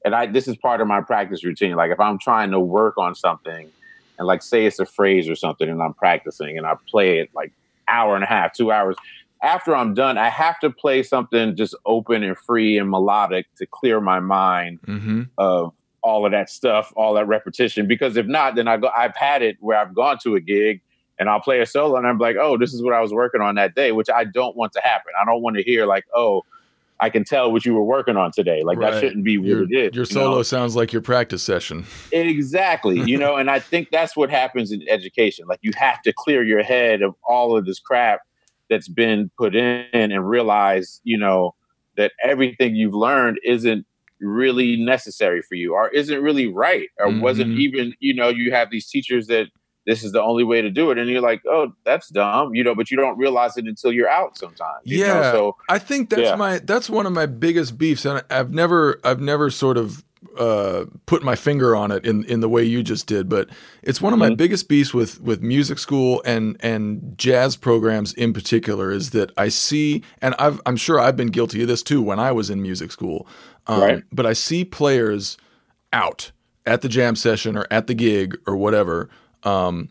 and I this is part of my practice routine. Like if I'm trying to work on something, and like say it's a phrase or something, and I'm practicing and I play it like hour and a half, two hours after I'm done, I have to play something just open and free and melodic to clear my mind mm-hmm. of all of that stuff, all that repetition. Because if not, then I go. I've had it where I've gone to a gig and I'll play a solo and I'm like, oh, this is what I was working on that day, which I don't want to happen. I don't want to hear like, oh, I can tell what you were working on today. Like right. that shouldn't be what your, it is. Your solo know? sounds like your practice session. Exactly. you know, and I think that's what happens in education. Like you have to clear your head of all of this crap that's been put in and realize, you know, that everything you've learned isn't really necessary for you or isn't really right or mm-hmm. wasn't even, you know, you have these teachers that this is the only way to do it. And you're like, oh, that's dumb, you know, but you don't realize it until you're out sometimes. yeah. Know? So I think that's yeah. my, that's one of my biggest beefs. And I've never, I've never sort of uh, put my finger on it in in the way you just did, but it's one of mm-hmm. my biggest beefs with with music school and and jazz programs in particular is that I see, and i am sure I've been guilty of this too when I was in music school, um, right. but I see players out at the jam session or at the gig or whatever, um,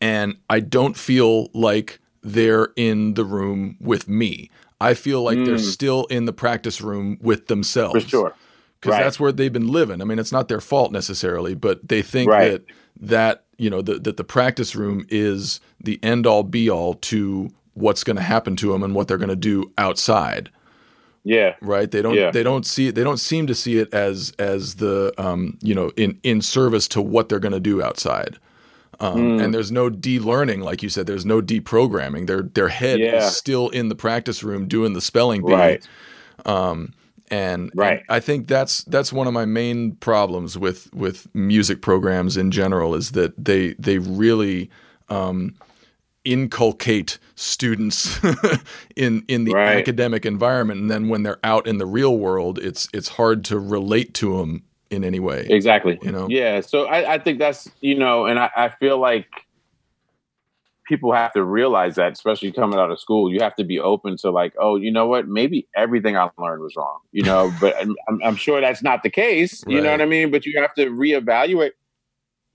and I don't feel like they're in the room with me. I feel like mm. they're still in the practice room with themselves. For sure because right. that's where they've been living. I mean, it's not their fault necessarily, but they think right. that that you know the, that the practice room is the end all be all to what's going to happen to them and what they're going to do outside. Yeah. Right. They don't. Yeah. They don't see. They don't seem to see it as as the um, you know in in service to what they're going to do outside. Um, mm. And there's no de-learning, like you said. There's no deprogramming. Their their head yeah. is still in the practice room doing the spelling bee. Right. Um, and, right. and I think that's that's one of my main problems with with music programs in general is that they they really um, inculcate students in in the right. academic environment, and then when they're out in the real world, it's it's hard to relate to them in any way. Exactly. You know. Yeah. So I, I think that's you know, and I, I feel like people have to realize that, especially coming out of school, you have to be open to like, oh, you know what? Maybe everything I learned was wrong, you know, but I'm, I'm, sure that's not the case. You right. know what I mean? But you have to reevaluate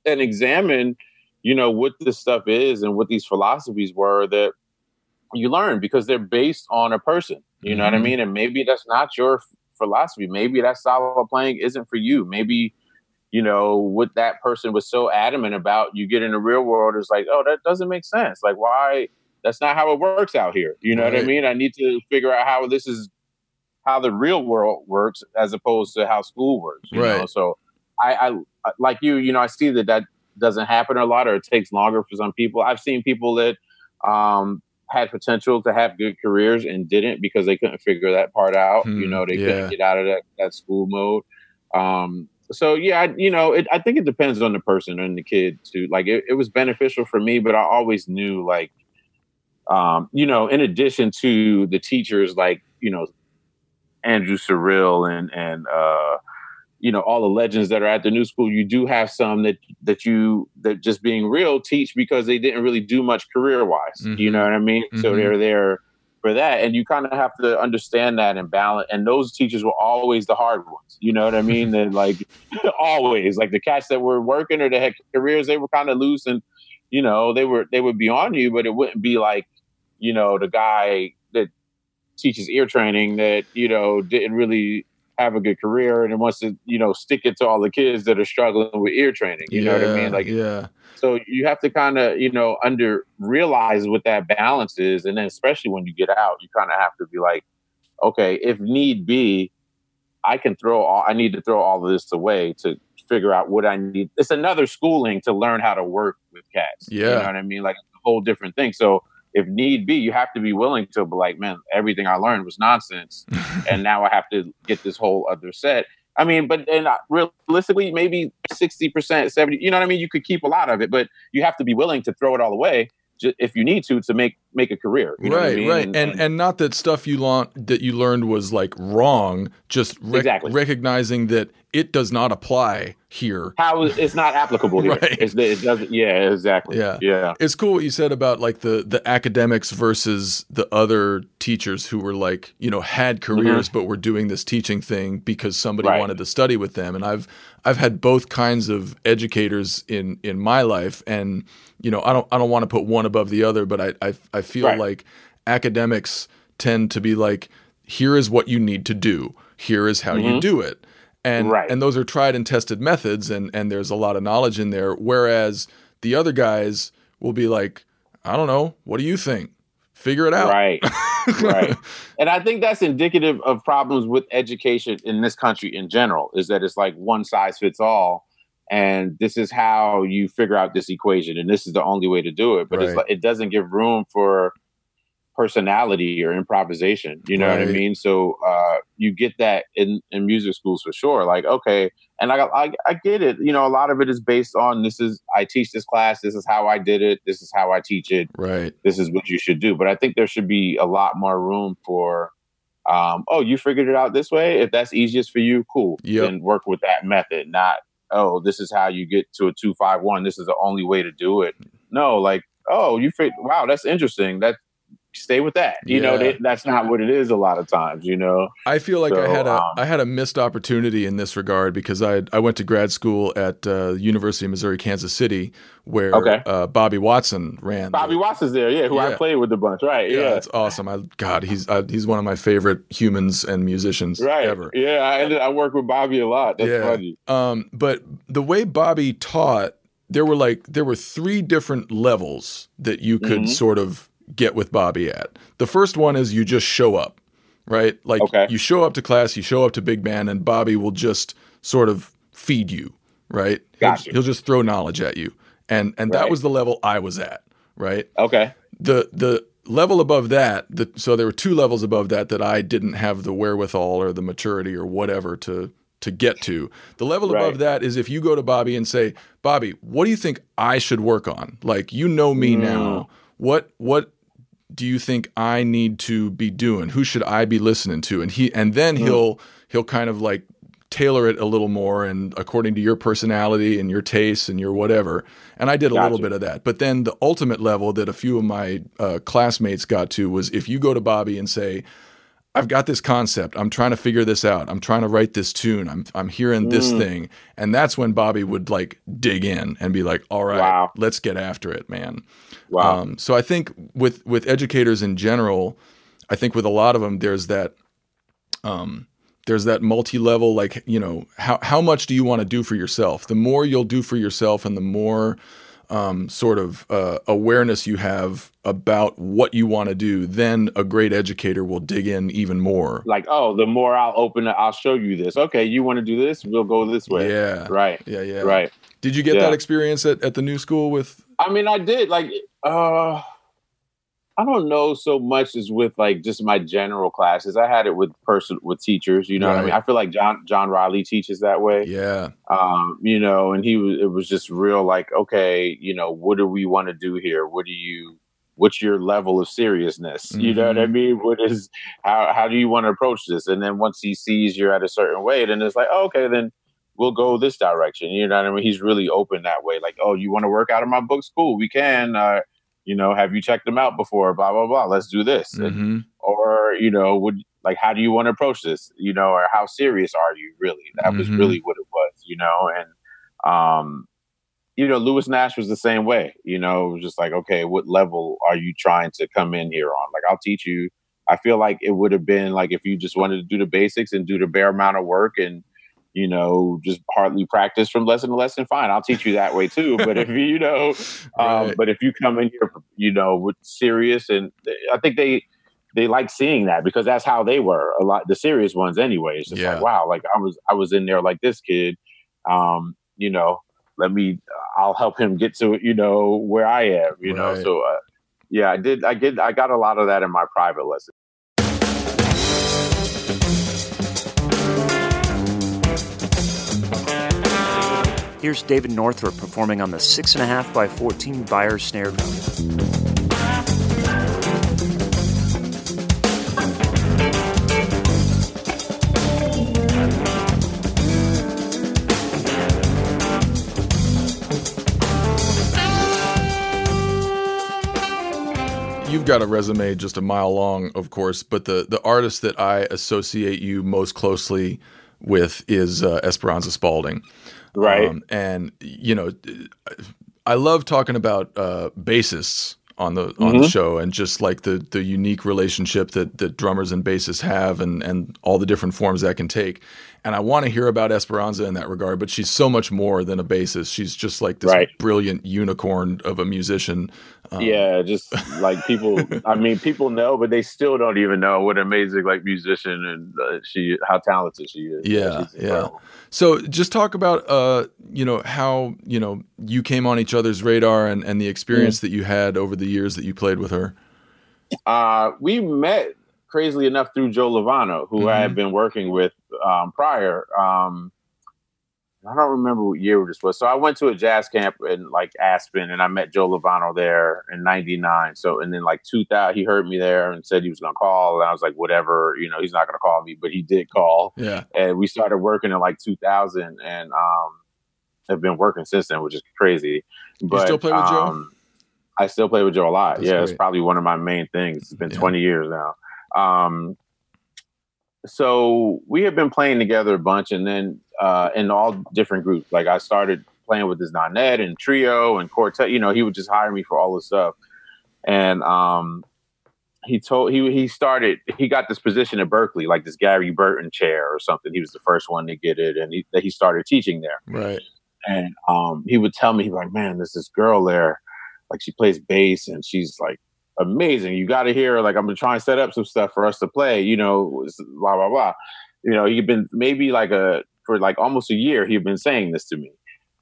and examine, you know, what this stuff is and what these philosophies were that you learn because they're based on a person. You mm-hmm. know what I mm-hmm. mean? And maybe that's not your philosophy. Maybe that style of playing isn't for you. Maybe you know, what that person was so adamant about, you get in the real world, it's like, oh, that doesn't make sense. Like, why? That's not how it works out here. You know right. what I mean? I need to figure out how this is, how the real world works as opposed to how school works. You right. know, so I, I, like you, you know, I see that that doesn't happen a lot, or it takes longer for some people. I've seen people that um, had potential to have good careers and didn't because they couldn't figure that part out. Hmm, you know, they yeah. couldn't get out of that, that school mode. Um, so yeah, I, you know, it, I think it depends on the person and the kid too. Like it, it was beneficial for me, but I always knew like, um, you know, in addition to the teachers, like you know, Andrew Cyrille and and uh, you know all the legends that are at the new school, you do have some that that you that just being real teach because they didn't really do much career wise. Mm-hmm. You know what I mean? Mm-hmm. So they're there for that. And you kind of have to understand that and balance. And those teachers were always the hard ones. You know what I mean? That like always like the cats that were working or that had careers, they were kind of loose and you know they were they would be on you, but it wouldn't be like you know the guy that teaches ear training that you know didn't really have a good career and it wants to, you know, stick it to all the kids that are struggling with ear training. You yeah, know what I mean? Like, yeah. So you have to kind of, you know, under realize what that balance is, and then especially when you get out, you kind of have to be like, okay, if need be, I can throw all. I need to throw all of this away to figure out what I need. It's another schooling to learn how to work with cats. Yeah, you know what I mean. Like a whole different thing. So if need be, you have to be willing to be like, man, everything I learned was nonsense, and now I have to get this whole other set. I mean, but and uh, realistically, maybe sixty percent, seventy. You know what I mean? You could keep a lot of it, but you have to be willing to throw it all away if you need to to make make a career. right, I mean? right, and, and, and not that stuff you learned that you learned was like wrong. Just rec- exactly. recognizing that it does not apply here. How it's not applicable here. right. It's, it doesn't. Yeah, exactly. Yeah, yeah. It's cool what you said about like the the academics versus the other teachers who were like you know had careers mm-hmm. but were doing this teaching thing because somebody right. wanted to study with them. And I've I've had both kinds of educators in in my life, and you know I don't I don't want to put one above the other, but I I, I feel right. like academics tend to be like here is what you need to do. Here is how mm-hmm. you do it and right. and those are tried and tested methods and and there's a lot of knowledge in there whereas the other guys will be like i don't know what do you think figure it out right right and i think that's indicative of problems with education in this country in general is that it's like one size fits all and this is how you figure out this equation and this is the only way to do it but right. it's like it doesn't give room for personality or improvisation. You know right. what I mean? So uh, you get that in, in music schools for sure. Like, okay, and I, I, I get it. You know, a lot of it is based on this is I teach this class. This is how I did it. This is how I teach it. Right. This is what you should do. But I think there should be a lot more room for. Um, oh, you figured it out this way. If that's easiest for you, cool. Yep. Then work with that method. Not oh, this is how you get to a two five one. This is the only way to do it. No, like oh, you figured. Wow, that's interesting. That stay with that. You yeah. know, they, that's not what it is a lot of times, you know. I feel like so, I had a um, I had a missed opportunity in this regard because I I went to grad school at uh, University of Missouri Kansas City where okay. uh, Bobby Watson ran. Bobby the, Watson's there, yeah, who yeah. I played with a bunch, right? Yeah, yeah. that's awesome. I God, he's uh, he's one of my favorite humans and musicians right. ever. Yeah, I ended, I work with Bobby a lot. That's yeah. funny. Um, but the way Bobby taught, there were like there were three different levels that you could Mhm. sort of get with Bobby at. The first one is you just show up, right? Like Okay. you show up to class, you show up to big band, and Bobby will just sort of feed you, right? He'll- He'll, just throw knowledge at you, and and that was the level I was at, right? Okay. the the level above that the, so there were two levels above that that i didn't have the wherewithal or the maturity or whatever to to get to the level above that is if you go to bobby and say bobby what do you think i should work on like you know me Mm. now what what do you think i need to be doing who should i be listening to and he and then Mm. he'll he'll kind of like tailor it a little more and according to your personality and your tastes and your whatever. And I did a little bit of that. But then the ultimate level that a few of my uh, classmates got to was if you go to Bobby and say, I've got this concept. I'm trying to figure this out. I'm trying to write this tune. I'm I'm hearing this Mm. thing. And that's when Bobby would like dig in and be like, "All right, Wow. let's get after it, man." Wow. Um, so I think with with educators in general, I think with a lot of them, there's that um, there's that multi-level like you know how how much do you want to do for yourself? The more you'll do for yourself, and the more um, sort of uh, awareness you have about what you want to do, then a great educator will dig in even more. like, oh, the more I'll open it, I'll show you this. Okay, you want to do this? We'll go this way. Yeah, Right. yeah, yeah. Right. Did you get Yeah. that experience at, at the new school with? I mean, I did like uh I don't know so much as with like just my general classes. I had it with person with teachers, you know what I mean? I feel like John John Riley teaches that way. Yeah, Um, you know, and he was it was just real like, okay, you know, what do we want to do here? What do you what's your level of seriousness? You know what I Mhm. mean? What is how how do you want to approach this? And then once he sees you're at a certain way, then it's like, oh, okay, then we'll go this direction. You know what I mean? He's really open that way. Like, oh, you want to work out of my books? Cool, we can. Uh, you know, have you checked them out before? Blah blah blah. Let's do this. And- hmm or you know, would like how do you want to approach this? You know, or how serious are you really? That was Mhm. really what it was. You know, and um, you know, Lewis Nash was the same way. You know, it was just like, okay, what level are you trying to come in here on? Like, I'll teach you. I feel like it would have been like if you just wanted to do the basics and do the bare amount of work and you know just hardly practice from lesson to lesson. Fine, I'll teach you that way too. But if you know, um, Right. but if you come in here, you know, with serious and I think they they like seeing that because that's how they were a lot the serious ones anyway. It's just Yeah. like wow, like I was I was in there like this kid. Um, you know, let me I'll help him get to you know where I am. You know, so. Uh, yeah, I did. I did. I got a lot of that in my private lessons. Here's David Northrup performing on the 6.5 by 14 Beyer snare drum. You've got a resume just a mile long, of course, but the the artist that I associate you most closely with is uh, Esperanza Spalding. Right. Um, and you know, I love talking about uh, bassists on the on the show and just like the the unique relationship that that drummers and bassists have and and all the different forms that can take. And I want to hear about Esperanza in that regard, but she's so much more than a bassist. She's just like this Right. brilliant unicorn of a musician. Um, yeah, just like people. I mean, people know, but they still don't even know what an amazing like musician and uh, she how talented she is. Yeah, yeah. So just talk about uh, you know, how, you know, you came on each other's radar and, and the experience that you had over the years that you played with her. Uh, we met crazily enough through Joe Lovano, who I Mm-hmm. had been working with um, prior. Um, I don't remember what year this was. So I went to a jazz camp in like Aspen, and I met Joe Lovano there in '99. So and then like 2000, he heard me there and said he was going to call, and I was like, whatever, you know, he's not going to call me, but he did call, Yeah. and we started working in like 2000, and um, have been working since then, which is crazy. But still play with Joe? um, I still play with Joe a lot. That's yeah, it's probably one of my main things. It's been Yeah. 20 years now. Um, so we have been playing together a bunch, and then uh, in all different groups. Like I started playing with his Nonet and trio and quartet. You know, he would just hire me for all this stuff, and um, he told he he started he got this position at Berklee, like this Gary Burton chair or something. He was the first one to get it, and he that he started teaching there Right. and um, he would tell me, he's like, man, there's this girl there, like she plays bass and she's like amazing. You got to hear her. Like I'm gonna try and set up some stuff for us to play. You know, blah blah blah. You know, he'd been maybe like a for like almost a year. He'd been saying this to me.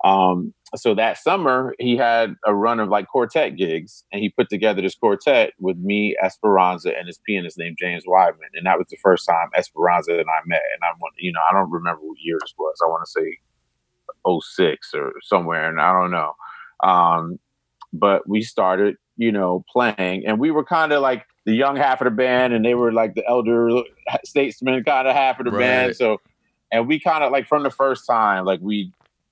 Um, so that summer he had a run of like quartet gigs, and he put together this quartet with me, Esperanza, and his pianist named James Weidman and that was the first time Esperanza and I met. And I want, you know, I don't remember what year this was. I want to say 06 or somewhere and I don't know. Um, but we started, you know, playing and we were kind of like the young half of the band and they were like the elder statesman kind of half of the Right. band. So, and we kind of like from the first time, like we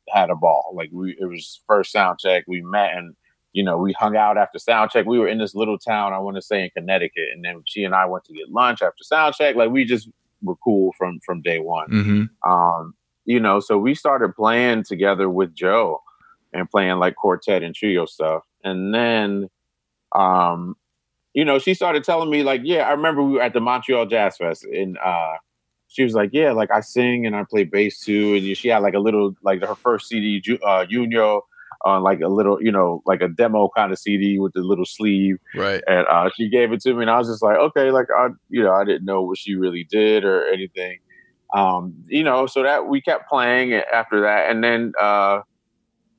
had a ball, like we, it was first sound check. We met and, you know, we hung out after sound check. We were in this little town, I want to say in Connecticut. And then she and I went to get lunch after sound check. Like we just were cool from, from day one Mm-hmm. um, you know, so we started playing together with Joe and playing like quartet and trio stuff. And then, um, you know, she started telling me like, yeah, I remember we were at the Montreal Jazz Fest and, uh, she was like, yeah, like I sing and I play bass too. And she had like a little, like her first CD, uh, Junjo on like a little, you know, like a demo kind of CD with the little sleeve Right. and uh, she gave it to me, and I was just like, okay, like I, you know, I didn't know what she really did or anything, um, you know. So that we kept playing after that, and then, uh,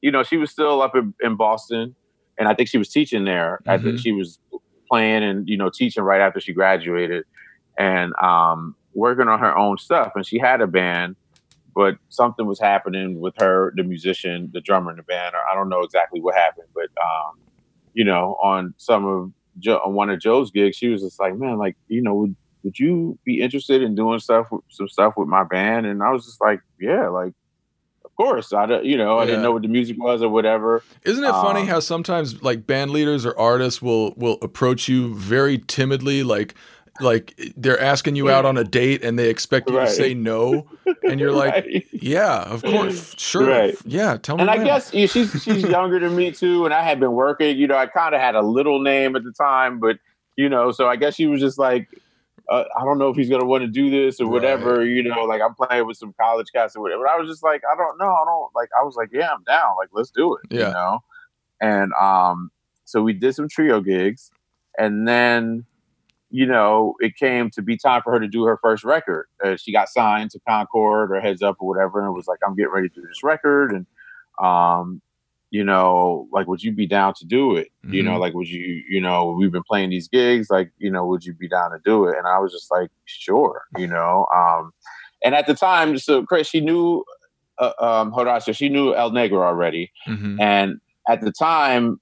you know, she was still up in, in Boston, and I think she was teaching there. I think Mhm. she was playing and you know teaching right after she graduated, and um, working on her own stuff. And she had a band, but something was happening with her, the musician, the drummer in the band, or I don't know exactly what happened, but um, you know, on some of jo- on one of Joe's gigs, she was just like, "Man, like, you know, would would you be interested in doing stuff, with, some stuff with my band?" And I was just like, "Yeah, like, of course." I, don't- you know, I Yeah. didn't know what the music was or whatever. Isn't it funny Um, how sometimes like band leaders or artists will will approach you very timidly, like like they're asking you out on a date and they expect you Right. to say no, and you're like, Right. yeah, of course, sure, Right. yeah, tell me. And I when." guess yeah, she's she's younger than me too, and I had been working. You know, I kind of had a little name at the time, but you know, so I guess she was just like, uh, I don't know if he's gonna want to do this or whatever. You know, like I'm playing with some college cats or whatever. But I was just like, I don't know. I don't like. I was like, yeah, I'm down. Like, let's do it. Yeah. You know, and um, so we did some trio gigs, and then you know, it came to be time for her to do her first record. Uh, she got signed to Concord or Heads Up or whatever, and it was like, I'm getting ready to do this record, and um, you know, like, would you be down to do it? You know, Mhm. like, would you, you know, we've been playing these gigs, like, you know, would you be down to do it? And I was just like, sure, you know. Um, and at the time, so Chris, she knew uh, um, Horacio, she knew El Negro already, Mhm. and at the time,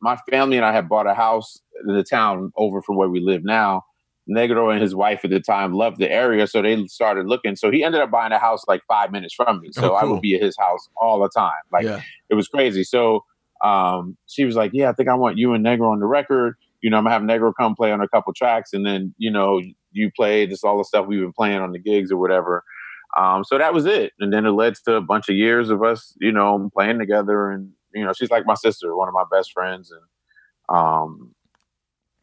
my family and I had bought a house the town over from where we live now. Negro and his wife at the time loved the area, so they started looking. So he ended up buying a house like five minutes from me. So Oh, I would be at his house all the time. Like yeah. it was crazy. So um, she was like, "Yeah, I think I want you and Negro on the record. You know, I'm gonna have Negro come play on a couple tracks, and then you know you play just all the stuff we've been playing on the gigs or whatever." Um, so that was it, and then it led to a bunch of years of us, you know, playing together, and you know, she's like my sister, one of my best friends, and um,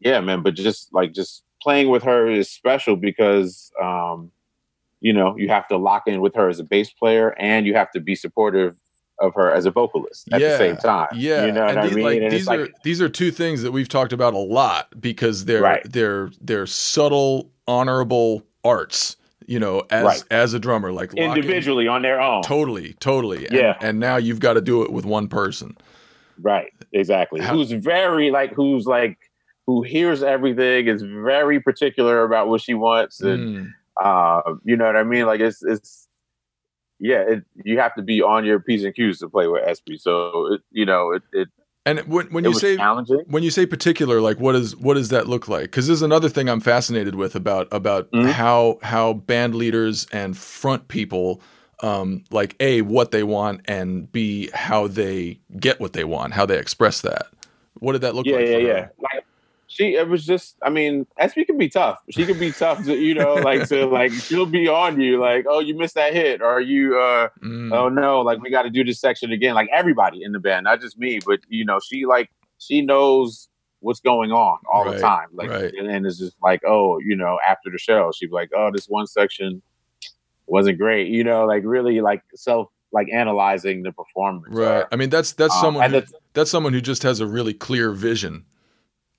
yeah, man. But just like just playing with her is special because um, you know you have to lock in with her as a bass player, and you have to be supportive of her as a vocalist at the same time. Yeah, you know what and I these, mean. like, and these are like these are two things that we've talked about a lot because they're Right. they're they're subtle, honorable arts. You know, as Right. as a drummer, like individually on their own. totally, totally. And, Yeah. and now you've got to do it with one person. Right, exactly. How- who's very like who's like who hears everything is very particular about what she wants and Mm. uh you know what I mean? Like it's it's yeah, it, you have to be on your P's and Q's to play with SP. So it, you know, it it, And when when you say challenging. when you say particular, like what is what does that look like? Because there's another thing I'm fascinated with about about Mhm. how how band leaders and front people um like a what they want and b how they get what they want, how they express that. What did that look Yeah, like? yeah, for yeah. her? Like she, it was just. I mean, SP can be tough. She can be tough to, you know, like to like she'll be on you, like, oh, you missed that hit, or you, uh, Mm. oh no, like we got to do this section again. Like everybody in the band, not just me, but you know, she like she knows what's going on all Right, the time. Like, right. and it's just like, oh, you know, after the show, she'd be like, oh, this one section wasn't great. You know, like really like self like analyzing the performance. Right. or, I mean, that's that's um, someone who, that's someone who just has a really clear vision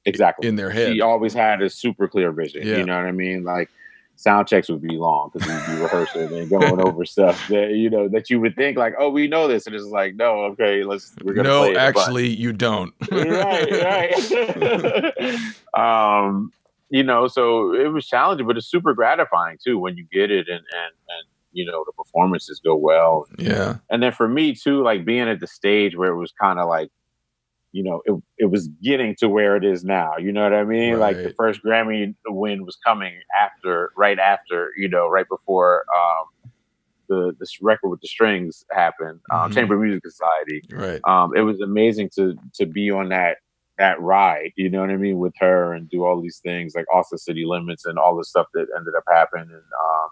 exactly in their head. She always had a super clear vision. Yeah. You know what I mean? Like sound checks would be long because we'd be rehearsing and going over stuff that you know that you would think like, oh, we know this, and it's like, no, okay, let's we're gonna no, play it, actually, you don't. right, right. um, you know, so it was challenging, but it's super gratifying too when you get it and and and you know the performances go well. yeah. And then for me too, like being at the stage where it was kind of like, you know, it it was getting to where it is now. You know what I mean? Like the first Grammy win was coming after, right after, you know, right before um, the this record with the strings happened, um, Mhm. Chamber Music Society Right. um, it was amazing to to be on that that ride. You know what I mean with her and do all these things like Austin City Limits and all the stuff that ended up happening. And um,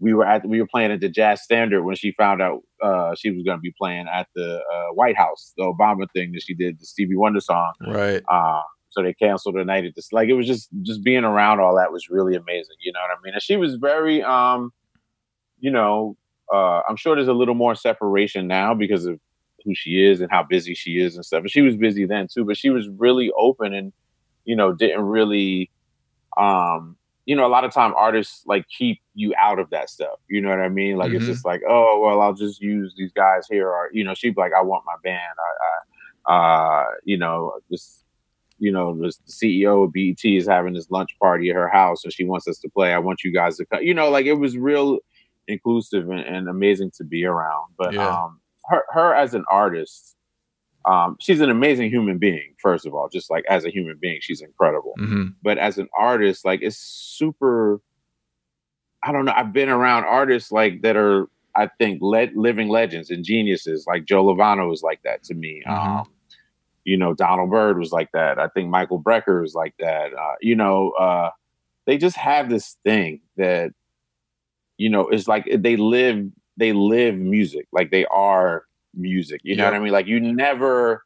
we were at we were playing at the Jazz Standard when she found out uh, she was going to be playing at the uh, White House, the Obama thing that she did, the Stevie Wonder song. Right. Uh, so they canceled the night at this. Like it was just just being around all that was really amazing. You know what I mean? And she was very, um, you know, uh, I'm sure there's a little more separation now because of who she is and how busy she is and stuff. And she was busy then too, but she was really open and you know didn't really, um, you know, a lot of time artists like keep you out of that stuff. You know what I mean? Like it's Mhm. just like, oh well, I'll just use these guys here, or you know, she'd be like, I want my band. I, I uh, you know, this you know, the CEO of BET is having this lunch party at her house and she wants us to play. I want you guys to come. You know, like it was real inclusive and, and amazing to be around. But Yeah. um, her, her as an artist, um, she's an amazing human being, first of all, just like as a human being, she's incredible. hmm But as an artist, like it's super, I don't know. I've been around artists like that are, I think, le- living legends and geniuses. Like Joe Lovano is like that to me. Mhm. Um, you know, Donald Byrd was like that. I think Michael Brecker is like that. Uh, you know, uh, they just have this thing that, you know, it's like they live, they live music. Like they are music. You know what I mean? Like you never,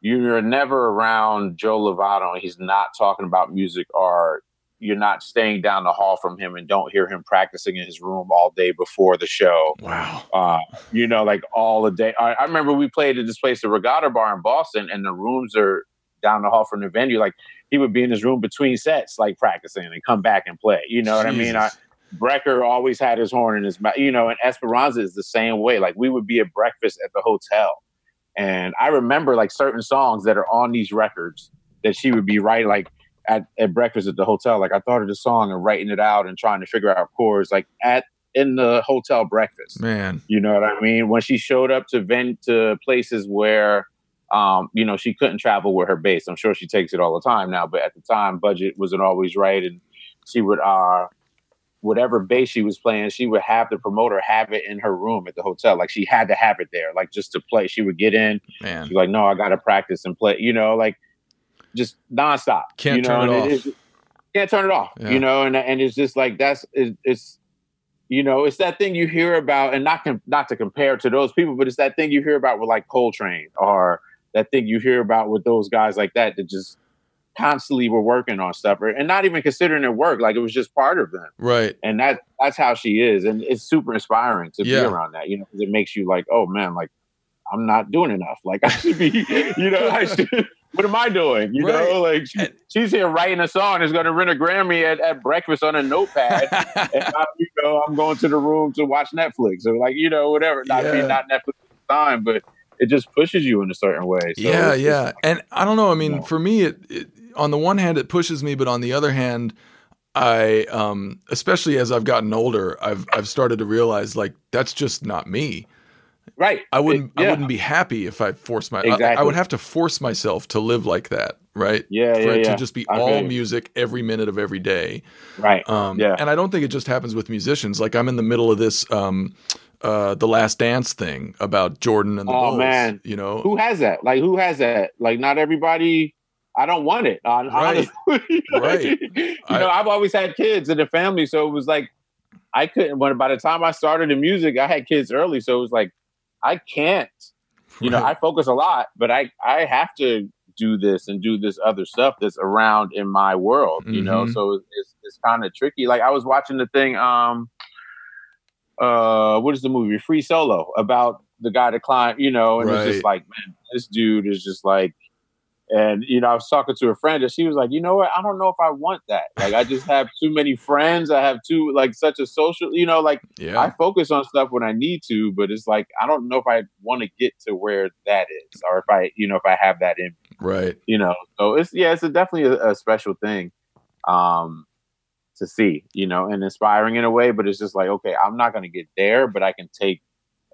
you're never around Joe Lovano and he's not talking about music or you're not staying down the hall from him and don't hear him practicing in his room all day before the show. Wow. Uh, you know, like all the day. I, I remember we played at this place, the Regatta Bar in Boston, and the rooms are down the hall from the venue. Like he would be in his room between sets, like practicing and come back and play. You know what I mean? I, Jesus. Brecker always had his horn in his mouth, you know, and Esperanza is the same way. Like we would be at breakfast at the hotel. And I remember like certain songs that are on these records that she would be writing like at, at breakfast at the hotel. Like I thought of the song and writing it out and trying to figure out chords like at in the hotel breakfast. Man. You know what I mean? When she showed up to vent to places where um, you know, she couldn't travel with her bass. I'm sure she takes it all the time now, but at the time budget wasn't always right and she would uh whatever bass she was playing, she would have the promoter have it in her room at the hotel. Like she had to have it there, like just to play. She would get in, Man. she's like, No, I gotta practice and play, you know, like just nonstop. Can't you know? turn it and off. is- can't turn it off. Yeah. You know, and and it's just like that's it, it's you know, it's that thing you hear about, and not com- not to compare to those people, but it's that thing you hear about with like Coltrane, or that thing you hear about with those guys like that that just constantly were working on stuff, or- and not even considering it work, like it was just part of them. Right. And that that's how she is, and it's super inspiring to Yeah. be around that. You know, 'cause it makes you like, oh man, like I'm not doing enough. Like I should be, you know, I should. What am I doing? You Right. know, like she, she's here writing a song. Is going to win a Grammy at, at breakfast on a notepad, and I, you know, I'm going to the room to watch Netflix or like you know whatever. Not Yeah. not Netflix at the time, but it just pushes you in a certain way. So yeah, yeah. like- and I don't know. I mean, No. for me, it, it on the one hand it pushes me, but on the other hand, I um, especially as I've gotten older, I've I've started to realize like that's just not me. right. I wouldn't It- yeah. I wouldn't be happy if I forced my I- I, would have to force myself to live like that, right? Yeah, For yeah, it yeah. to just be I all music every minute of every day. Right. Um, Yeah. And I don't think it just happens with musicians. Like I'm in the middle of this, um, uh, the Last Dance thing about Jordan and the Oh, Bulls. man. You know, who has that? Like who has that? Like not everybody. I don't want it. hon- Right. honestly. Right. you I- know, I've always had kids in the family, so it was like I couldn't. When by the time I started in music, I had kids early, so it was like I can't. You know, I focus a lot, but I I have to do this and do this other stuff that's around in my world. You know, Mhm. so it's it's kind of tricky. Like I was watching the thing. Um, uh, what is the movie? Free Solo about the guy that climbed. You know, and it's just like, man, this dude is just like. And you know, I was talking to a friend, and she was like, "You know what? I don't know if I want that. Like, I just have too many friends. I have too like such a social. You know, like yeah. I focus on stuff when I need to, but it's like I don't know if I want to get to where that is, or if I, you know, if I have that in, right. you know. So it's yeah, it's a, definitely a, a special thing um, to see, you know, and inspiring in a way. But it's just like, okay, I'm not going to get there, but I can take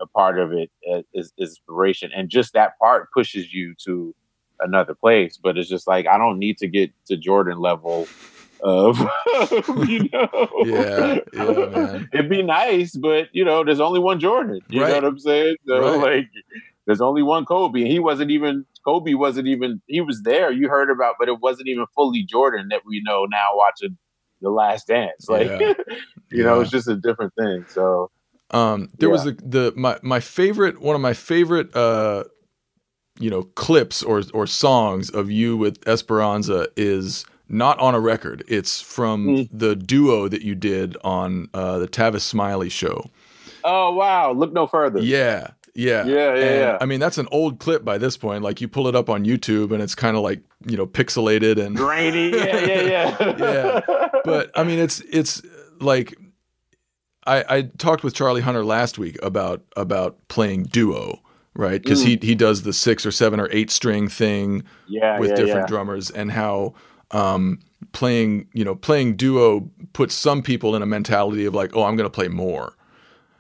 a part of it as, as inspiration, and just that part pushes you to another place. But it's just like I don't need to get to Jordan level of, you know, Yeah, yeah, man. It'd be nice, but you know, there's only one Jordan. You Right. know what I'm saying? So Right. like, there's only one Kobe, and he wasn't even Kobe wasn't even he was there. You heard about, but it wasn't even fully Jordan that we know now watching the Last Dance. Like, Yeah. you know, Yeah. it's just a different thing. So Um, there was the, the my my favorite one of my favorite uh, you know clips or or songs of you with Esperanza is not on a record. It's from Mm. the duo that you did on uh, the Tavis Smiley show. Oh wow, look no further. Yeah. Yeah. Yeah, yeah, And, yeah. I mean, that's an old clip by this point. Like you pull it up on YouTube and it's kind of like, you know, pixelated and Grainy. Yeah, yeah, yeah. Yeah. but I mean, it's it's like I, I talked with Charlie Hunter last week about about playing duo, right? Because he he does the six or seven or eight string thing yeah, with yeah, different yeah. drummers, and how um, playing you know playing duo puts some people in a mentality of like, oh, I'm going to play more.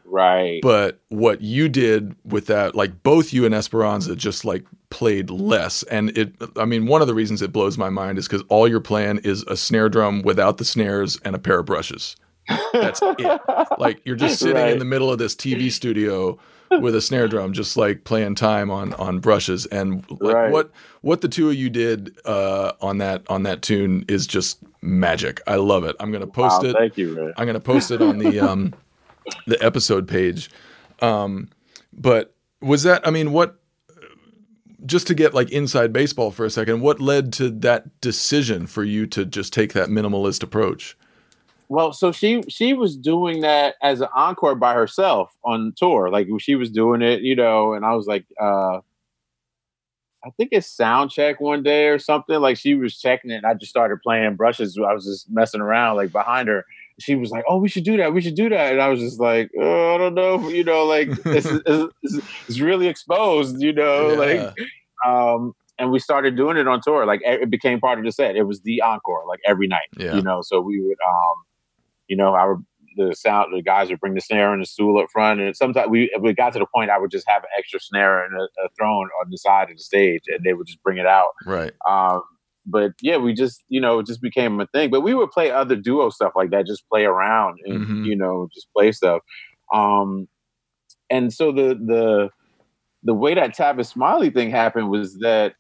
Right. But what you did with that, like both you and Esperanza just like played less. And it, I mean, one of the reasons it blows my mind is because all you're playing is a snare drum without the snares and a pair of brushes. That's it. Like you're just sitting in the middle of this TV studio with a snare drum, just like playing time on on brushes. And like Right. what what the two of you did uh, on that on that tune is just magic. I love it. I'm gonna post Wow, it. Thank you, man. I'm gonna post it on the um, the episode page. Um, but was that? I mean, what just to get like inside baseball for a second, what led to that decision for you to just take that minimalist approach? Well, so she she was doing that as an encore by herself on tour. Like she was doing it, you know, and I was like, uh I think it's sound check one day or something. Like she was checking it, and I just started playing brushes. I was just messing around like behind her. She was like, "Oh, we should do that. We should do that." And I was just like, oh, "I don't know, you know, like it's, it's, it's, really exposed, you know, yeah. like." Um, and we started doing it on tour. Like it became part of the set. It was the encore, like every night, yeah. you know. So we would, um, you know, I would the sound the guys would bring the snare and the stool up front and sometimes we we got to the point I would just have an extra snare and a, a throne on the side of the stage and they would just bring it out. Right. Um but yeah, we just you know it just became a thing. But we would play other duo stuff like that, just play around and mm-hmm. you know just play stuff. Um, and so the the the way that Tavis Smiley thing happened was that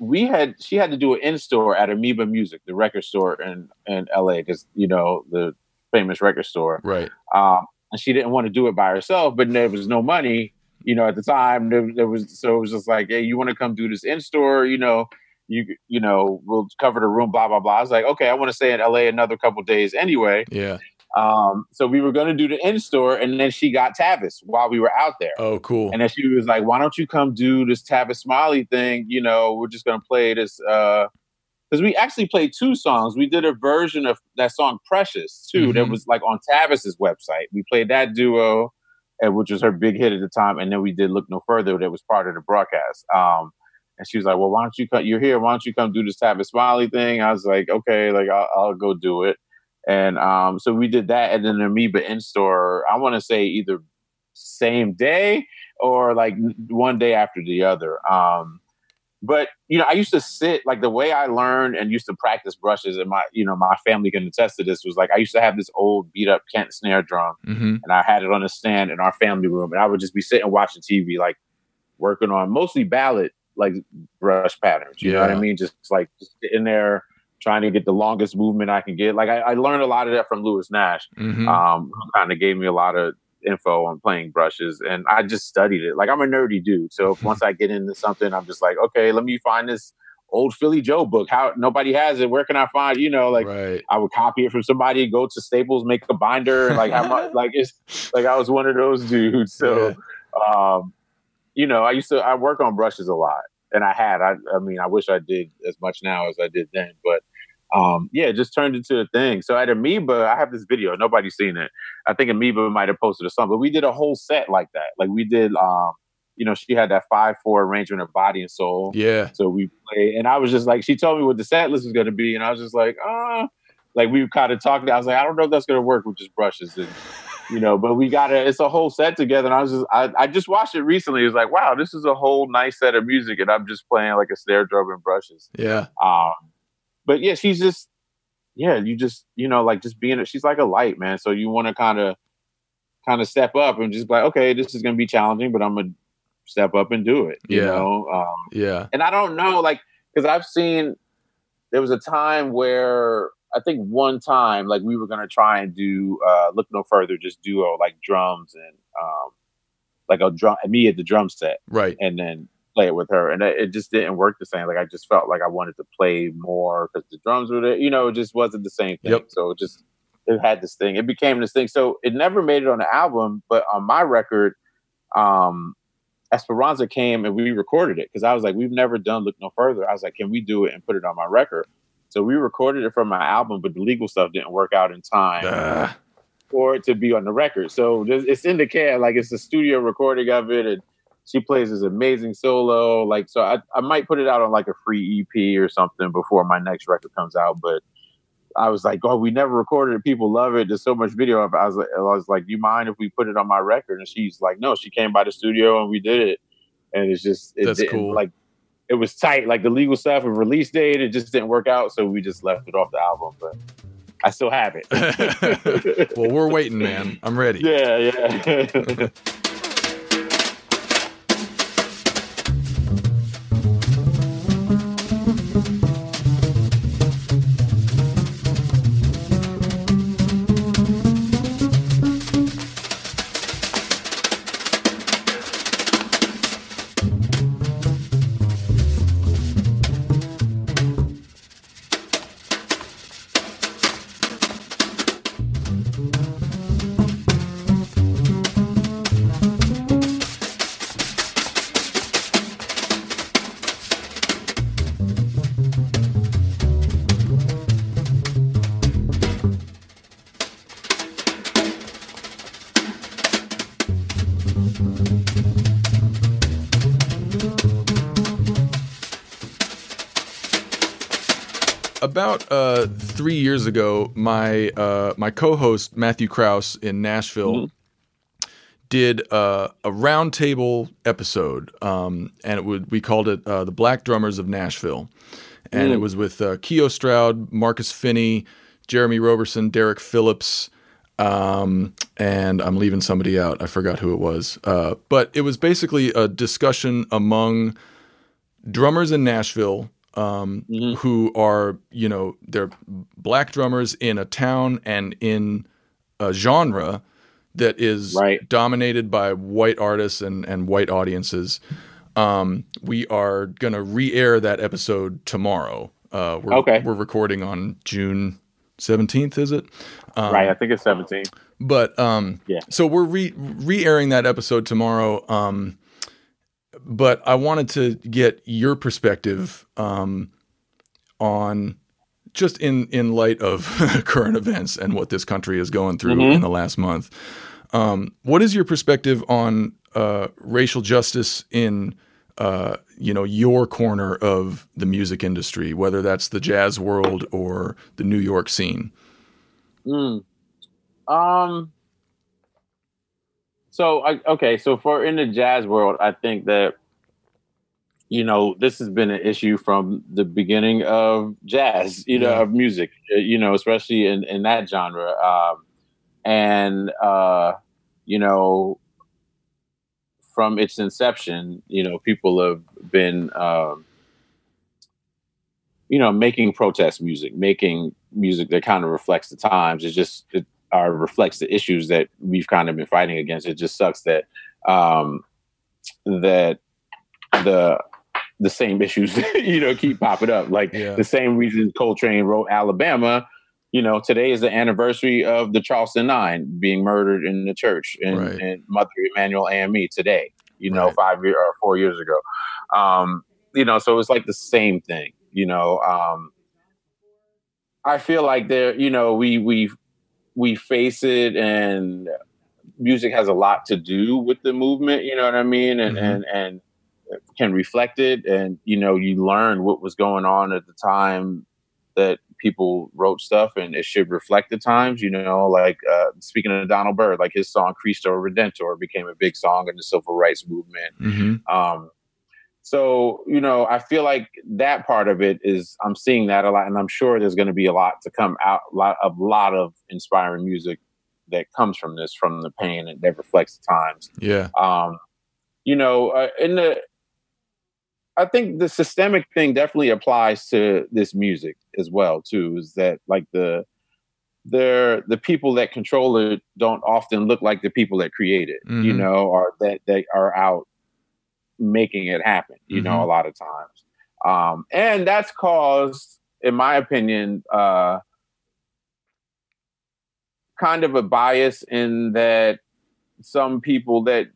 we had she had to do an in store at Amoeba Music, the record store in in LA, because you know the famous record store. Right. Um, and she didn't want to do it by herself, but there was no money, you know, at the time. There, there was so it was just like, hey, you want to come do this in store, you know, you you know, we'll cover the room, blah blah blah. I was like, okay, I want to stay in LA another couple days anyway. Yeah. Um, so we were going to do the in store, and then she got Tavis while we were out there. Oh, cool! And then she was like, "Why don't you come do this Tavis Smiley thing? You know, we're just going to play this uh, because we actually played two songs. We did a version of that song "Precious" too. Mm-hmm. That was like on Tavis's website. We played that duo, and which was her big hit at the time. And then we did "Look No Further," that was part of the broadcast. Um, and she was like, "Well, why don't you come? You're here. Why don't you come do this Tavis Smiley thing?" I was like, "Okay, like I'll, I'll go do it." And um, so we did that, and then Amoeba in store. I want to say either same day or like one day after the other. Um, but you know, I used to sit like the way I learned and used to practice brushes, and my you know my family can attest to this. Was like I used to have this old beat up Kent snare drum, mm-hmm. and I had it on a stand in our family room, and I would just be sitting watching TV, like working on mostly ballad like brush patterns. You yeah. know what I mean? Just like just in there trying to get the longest movement I can get. Like I, I learned a lot of that from Lewis Nash, mm-hmm. um, who kind of gave me a lot of info on playing brushes and I just studied it. Like I'm a nerdy dude. So once I get into something, I'm just like, okay, let me find this old Philly Joe book. How nobody has it. Where can I find, you know, like right. I would copy it from somebody, go to Staples, make a binder. Like how much like it's like I was one of those dudes. So yeah. um, you know, I used to I work on brushes a lot. And I had. I I mean, I wish I did as much now as I did then, but um, yeah, it just turned into a thing. So at Amoeba, I have this video. Nobody's seen it. I think Amoeba might have posted or something, but we did a whole set like that. Like we did, um, you know, she had that five four arrangement of body and soul. Yeah. So we played, and I was just like, she told me what the set list was going to be, and I was just like, ah, uh, like we kind of talked. I was like, I don't know if that's going to work with just brushes and. You know, but we got it. It's a whole set together, and I was just, I, I just watched it recently. It was like, wow, this is a whole nice set of music, and I'm just playing like a snare drum and brushes. Yeah. Um, but yeah, she's just yeah, you just you know like just being she's like a light man. So you want to kind of kind of step up and just be like, okay, this is gonna be challenging, but I'm gonna step up and do it. You yeah. know, um, yeah. And I don't know, like, because I've seen there was a time where I think one time like we were gonna try and do uh, look no further, just duo like drums and um, like a drum me at the drum set, right, and then play it with her, and it, just didn't work the same. Like I just felt like I wanted to play more because the drums were there. You know, it just wasn't the same thing. Yep. So it just it had this thing. It became this thing. So it never made it on the album, but on my record, um, Esperanza came and we recorded it because I was like, we've never done Look No Further. I was like, can we do it and put it on my record? So we recorded it from my album, but the legal stuff didn't work out in time. Uh. For it to be on the record, so it's in the can, like it's a studio recording of it, and she plays this amazing solo. Like, so I, I might put it out on like a free EP or something before my next record comes out. But I was like, oh, we never recorded it. People love it. There's so much video of it. I was like, I was like, do you mind if we put it on my record? And she's like, no, she came by the studio and we did it. And it's just, it That's cool. Like, it was tight, like the legal stuff and release date. It just didn't work out. So we just left it off the album. But I still have it. well, we're waiting, man. I'm ready. Yeah, yeah. Years ago, my uh, my co-host Matthew Kraus in Nashville mm-hmm. did uh, a roundtable episode, um, and it would we called it uh, the Black Drummers of Nashville, and mm. it was with uh, Keio Stroud, Marcus Finnie, Jeremy Roberson, Derek Phillips, um, and I'm leaving somebody out. I forgot who it was, uh, but it was basically a discussion among drummers in Nashville um, mm-hmm. who are you know they're black drummers in a town and in a genre that is right. dominated by white artists and and white audiences. Um, we are gonna re-air that episode tomorrow. Uh, we're, okay. We're recording on June seventeenth. Is it? Um, right. I think it's seventeenth. But um, yeah. So we're re re-airing that episode tomorrow. But I wanted to get your perspective um, on just in in light of current events and what this country is going through mm-hmm. in the last month. Um, what is your perspective on uh, racial justice in uh, you know your corner of the music industry, whether that's the jazz world or the New York scene? Mm. Um, so I, okay, so for in the jazz world, I think that you know this has been an issue from the beginning of jazz, you know, yeah. of music, uh, you know, especially in in that genre, um, and uh, you know, from its inception, you know, people have been. Um, you know, making protest music, making music that kind of reflects the times. It's just it, or reflects the issues that we've kind of been fighting against. It just sucks that um, that the the same issues you know keep popping up. Like yeah. the same reason Coltrane wrote Alabama. You know, today is the anniversary of the Charleston Nine being murdered in the church and, right. and Mother Emanuel AME today. You know, right. five years or four years ago. Um, you know, so it's like the same thing. You know, um, I feel like there. You know, we we we face it and music has a lot to do with the movement you know what i mean and mm-hmm. and and can reflect it and you know you learn what was going on at the time that people wrote stuff and it should reflect the times you know like uh, speaking of donald byrd like his song cristo redentor became a big song in the civil rights movement mm-hmm. um, so you know i feel like that part of it is i'm seeing that a lot and i'm sure there's going to be a lot to come out a lot, a lot of inspiring music that comes from this from the pain and that reflects the times yeah um you know uh, in the i think the systemic thing definitely applies to this music as well too is that like the they're the people that control it don't often look like the people that create it mm-hmm. you know or that they are out making it happen, you mm-hmm. know, a lot of times. Um, and that's caused, in my opinion, uh, kind of a bias in that some people that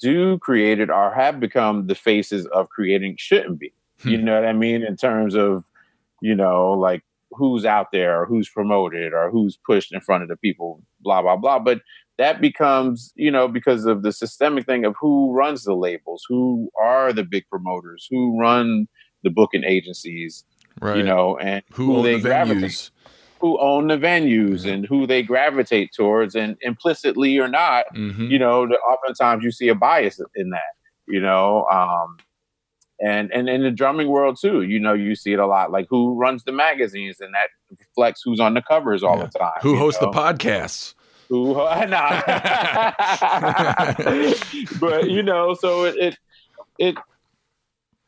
do create it or have become the faces of creating shouldn't be. Hmm. You know what I mean? In terms of, you know, like who's out there or who's promoted or who's pushed in front of the people, blah, blah, blah. But that becomes, you know, because of the systemic thing of who runs the labels, who are the big promoters, who run the booking agencies, right. you know, and who, who they the gravitate, who own the venues and who they gravitate towards, and implicitly or not, mm-hmm. you know, oftentimes you see a bias in that, you know, um, and and in the drumming world too, you know, you see it a lot. Like who runs the magazines, and that reflects who's on the covers all yeah. the time. Who hosts know? the podcasts? Who? Nah. but you know, so it, it, it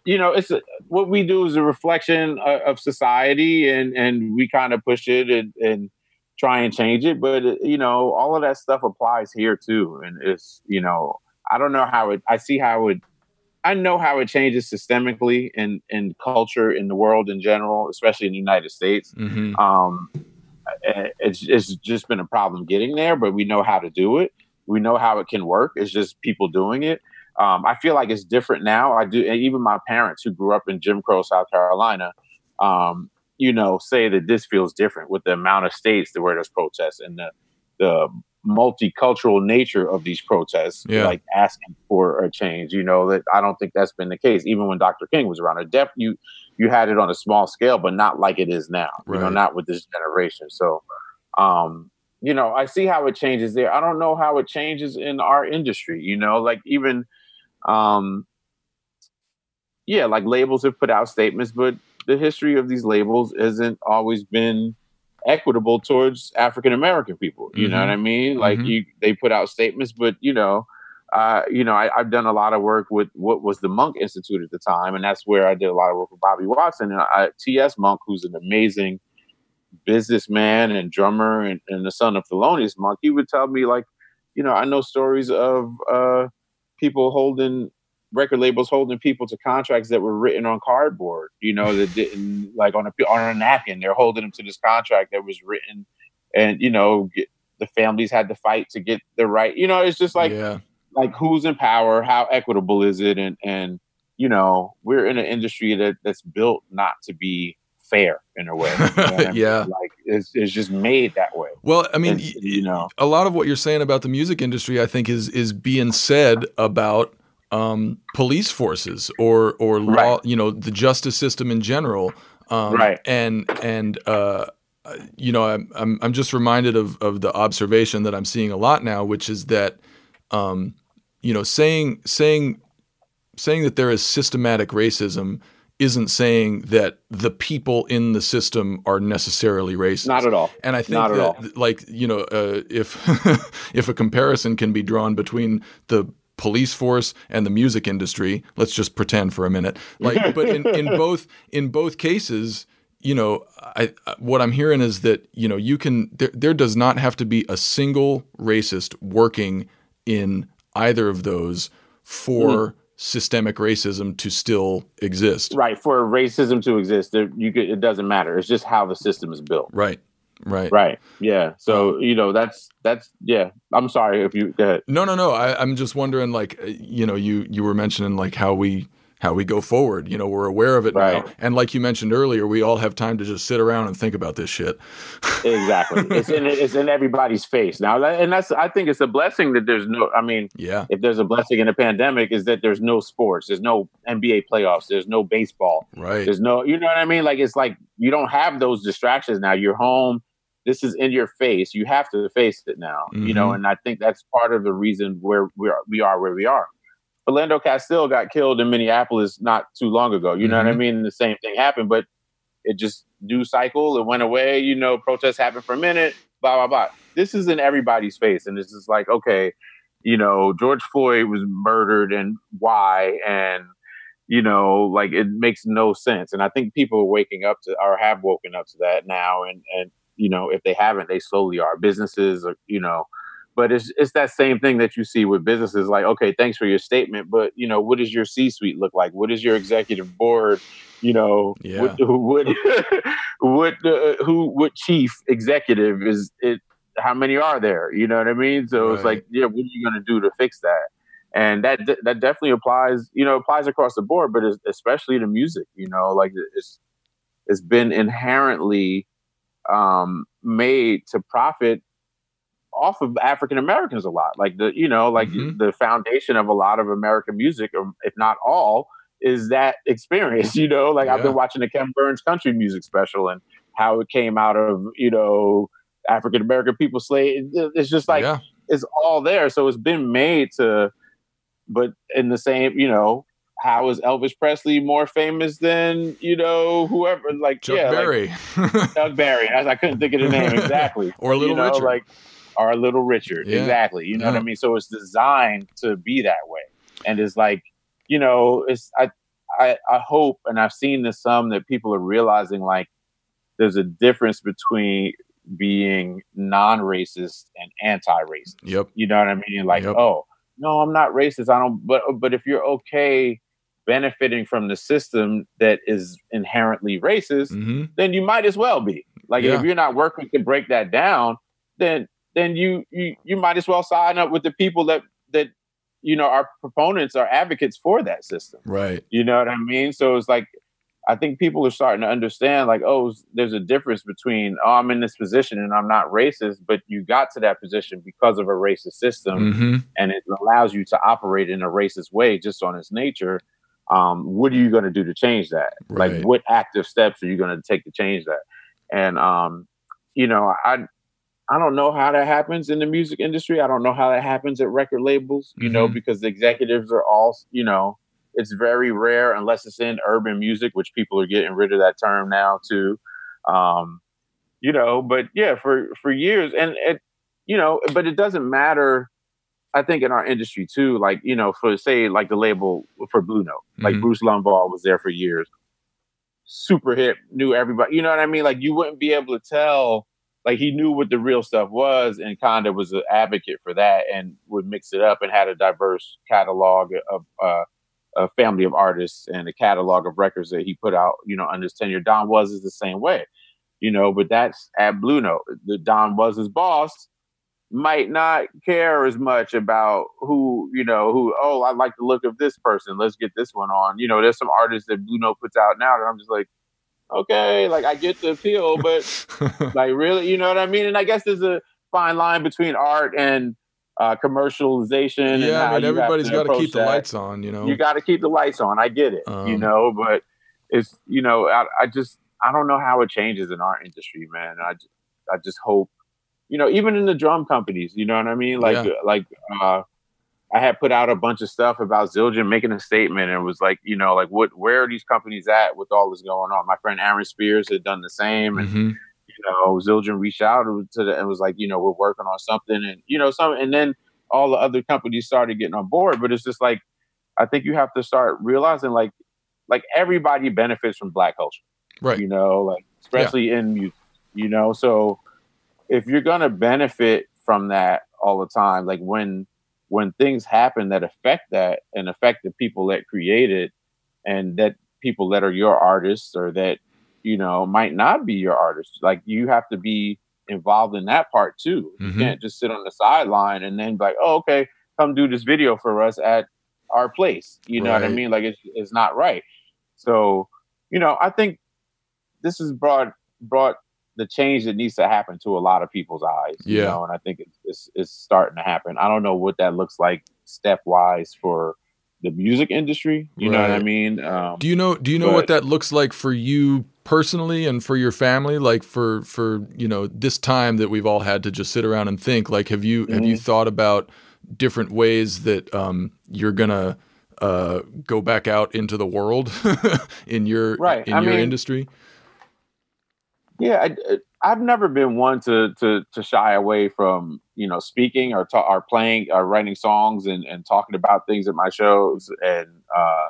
you know, it's a, what we do is a reflection of, of society, and and we kind of push it and, and try and change it. But you know, all of that stuff applies here too, and it's you know, I don't know how it. I see how it. I know how it changes systemically in in culture in the world in general, especially in the United States. Mm-hmm. Um, it's, it's just been a problem getting there, but we know how to do it. We know how it can work. It's just people doing it. Um, I feel like it's different now. I do, even my parents who grew up in Jim Crow, South Carolina, um, you know, say that this feels different with the amount of states that where there's protests and the the multicultural nature of these protests, Yeah. like asking for a change. You know that I don't think that's been the case. Even when Dr. King was around, a def you you had it on a small scale, but not like it is now. You know, not with this generation. So, um, you know, I see how it changes there. I don't know how it changes in our industry. You know, like even, um, yeah, like labels have put out statements, but the history of these labels hasn't always been equitable towards African American people. You know Mhm. what I mean? Like Mhm. you, they put out statements, but you know, uh, you know, I, I've done a lot of work with what was the Monk Institute at the time, and that's where I did a lot of work with Bobby Watson and I, T.S. Monk, who's an amazing businessman and drummer and, and the son of Thelonious Monk. He would tell me like, you know, I know stories of uh, people holding record labels holding people to contracts that were written on cardboard. You know, that didn't like on a on a napkin. They're holding them to this contract that was written, and you know, get, the families had to fight to get the right. You know, it's just like yeah, like who's in power, how equitable is it, and and you know, we're in an industry that that's built not to be fair in a way. You know I mean? Yeah. like it's it's just made that way. Well, I mean, It's- you know, a lot of what you're saying about the music industry, I think, is is being said about um, police forces or or law, Right. you know, the justice system in general. Um, Right. And and uh, you know, I'm, I'm I'm just reminded of of the observation that I'm seeing a lot now, which is that, um, you know, saying saying saying that there is systematic racism isn't saying that the people in the system are necessarily racist. not at all. And I think Not at that, all. like you know, uh, if if a comparison can be drawn between the police force and the music industry, let's just pretend for a minute. Like, but in, in both in both cases, you know, I, what I'm hearing is that you know you can there, there does not have to be a single racist working in either of those for Hmm. systemic racism to still exist. Right for racism to exist, there, you could, it doesn't matter. It's just how the system is built. Right. Right. Right. Yeah. So you know that's that's yeah. I'm sorry if you go ahead. No, no, no. I, I'm just wondering, like, uh, you know, you you were mentioning like how we how we go forward. You know, we're aware of it Right. now, and like you mentioned earlier, we all have time to just sit around and think about this shit. Exactly. it's in it's in everybody's face now, and that's I think it's a blessing that there's no. I mean, Yeah, if there's a blessing in a pandemic, is that there's no sports, there's no NBA playoffs, there's no baseball, right. there's no, you know what I mean? Like it's like you don't have those distractions now. You're home. This is in your face. You have to face it now. You know, Mhm. and I think that's part of the reason where we are we are where we are. Philando Castile got killed in Minneapolis not too long ago. You know what I Mhm. mean? The same thing happened, but it just news cycle. It went away. You know, protests happened for a minute. Blah blah blah. This is in everybody's face, and it's just like, okay, you know, George Floyd was murdered, and why? And you know, like it makes no sense. And I think people are waking up to, or have woken up to that now. And and you know, if they haven't, they slowly are. Businesses, are, you know, but it's it's that same thing that you see with businesses. Like, okay, thanks for your statement, but you know, what does your C-suite look like? What is your executive board? You know, Yeah. what what what uh, who what chief executive is it? How many are there? You know what I mean? So it's like, yeah, what are you going to do to fix that? and that that definitely applies you know applies across the board but especially to music you know like it's it's been inherently um made to profit off of african americans a lot like the you know like Mhm. the foundation of a lot of american music or if not all is that experience you know like i've been watching the ken burns country music special and how it came out of you know african american people slave it's just like yeah, it's all there. So it's been made to, but in the same, you know, how is Elvis Presley more famous than you know whoever? Like Chuck yeah, like Berry, Doug Barry. I, I couldn't think of the name exactly. Or Little you know, Richard. like or Little Richard. Yeah. Exactly. You know what I mean? So it's designed to be that way, and it's like you know, it's I I I hope, and I've seen this some that people are realizing like there's a difference between being non-racist and anti-racist. yep, You know what I mean? Like, Yep. oh, no, I'm not racist. I don't. But but if you're okay benefiting from the system that is inherently racist, hmm then you might as well be. Like, Yeah. if you're not working to break that down, then then you you you might as well sign up with the people that that you know are proponents are advocates for that system. right, You know what I mean? So it's like I think people are starting to understand, like, oh, there's a difference between, oh, I'm in this position and I'm not racist, but you got to that position because of a racist system, Mm-hmm. and it allows you to operate in a racist way just on its nature. Um, what are you going to do to change that? Right. Like, what active steps are you going to take to change that? And um, you know, I I don't know how that happens in the music industry. I don't know how that happens at record labels. You know, Mhm. because the executives are all, you know, it's very rare unless it's in urban music, which people are getting rid of that term now too. Um, you know, but yeah, for for years, and it, you know, but it doesn't matter. I think in our industry too, like you know, for say like the label for Blue Note, like Mhm. Bruce Lundvall was there for years, super hip, knew everybody. You know what I mean? Like you wouldn't be able to tell. Like he knew what the real stuff was, and kind of was an advocate for that, and would mix it up and had a diverse catalog of uh, a family of artists and a catalog of records that he put out. You know, under his tenure, Don Was is the same way. You know, but that's at Blue Note. The Don Was his boss might not care as much about who you know who oh I like the look of this person. Let's get this one on. You know there's some artists that Blue Note puts out now that I'm just like okay like I get the appeal but like really you know what I mean? And I guess there's a fine line between art and uh, commercialization and yeah, I mean you everybody's got to keep the that. lights on, you know. you got to keep the lights on. I get it you Um, know but it's you know I, I just I don't know how it changes in our industry man. I I just hope you know, even in the drum companies, you know what I mean? Like, Yeah. like, uh, I had put out a bunch of stuff about Zildjian making a statement and it was like, you know, like what, where are these companies at with all this going on? My friend Aaron Spears had done the same and, Mhm. you know, Zildjian reached out to the, and was like, you know, we're working on something and, you know, some, and then all the other companies started getting on board, but it's just like, I think you have to start realizing like, like everybody benefits from black culture Right. you know, like especially in music, you know. So if you're gonna benefit from that all the time, like when when things happen that affect that and affect the people that create it and that people that are your artists or that, you know, might not be your artists, like you have to be involved in that part too. Mhm. You can't just sit on the sideline and then be like, oh, okay, come do this video for us at our place. You know what I mean? Like it's it's not right. So, you know, I think this is brought brought the change that needs to happen to a lot of people's eyes. You Yeah. know, and I think it's, it's it's starting to happen. I don't know what that looks like stepwise for the music industry. You know what I mean? Um, Do you know do you know what that looks like for you personally and for your family like for for you know this time that we've all had to just sit around and think like have you have Mm-hmm. you thought about different ways that um you're going to uh go back out into the world in your Right. in I your mean, industry? Yeah, I, I've never been one to, to to shy away from you know speaking or ta- or playing or writing songs and, and talking about things at my shows and uh,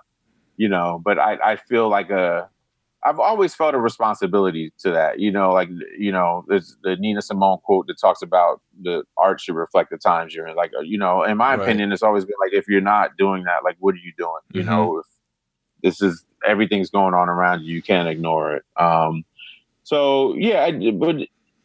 you know, but I, I feel like a I've always felt a responsibility to that. You know, like you know, there's the Nina Simone quote that talks about the art should reflect the times you're in. Like uh, you know, in my Right. opinion, it's always been like if you're not doing that, like what are you doing? You Mhm. know, if this is everything's going on around you, you can't ignore it. Um, so yeah, I, but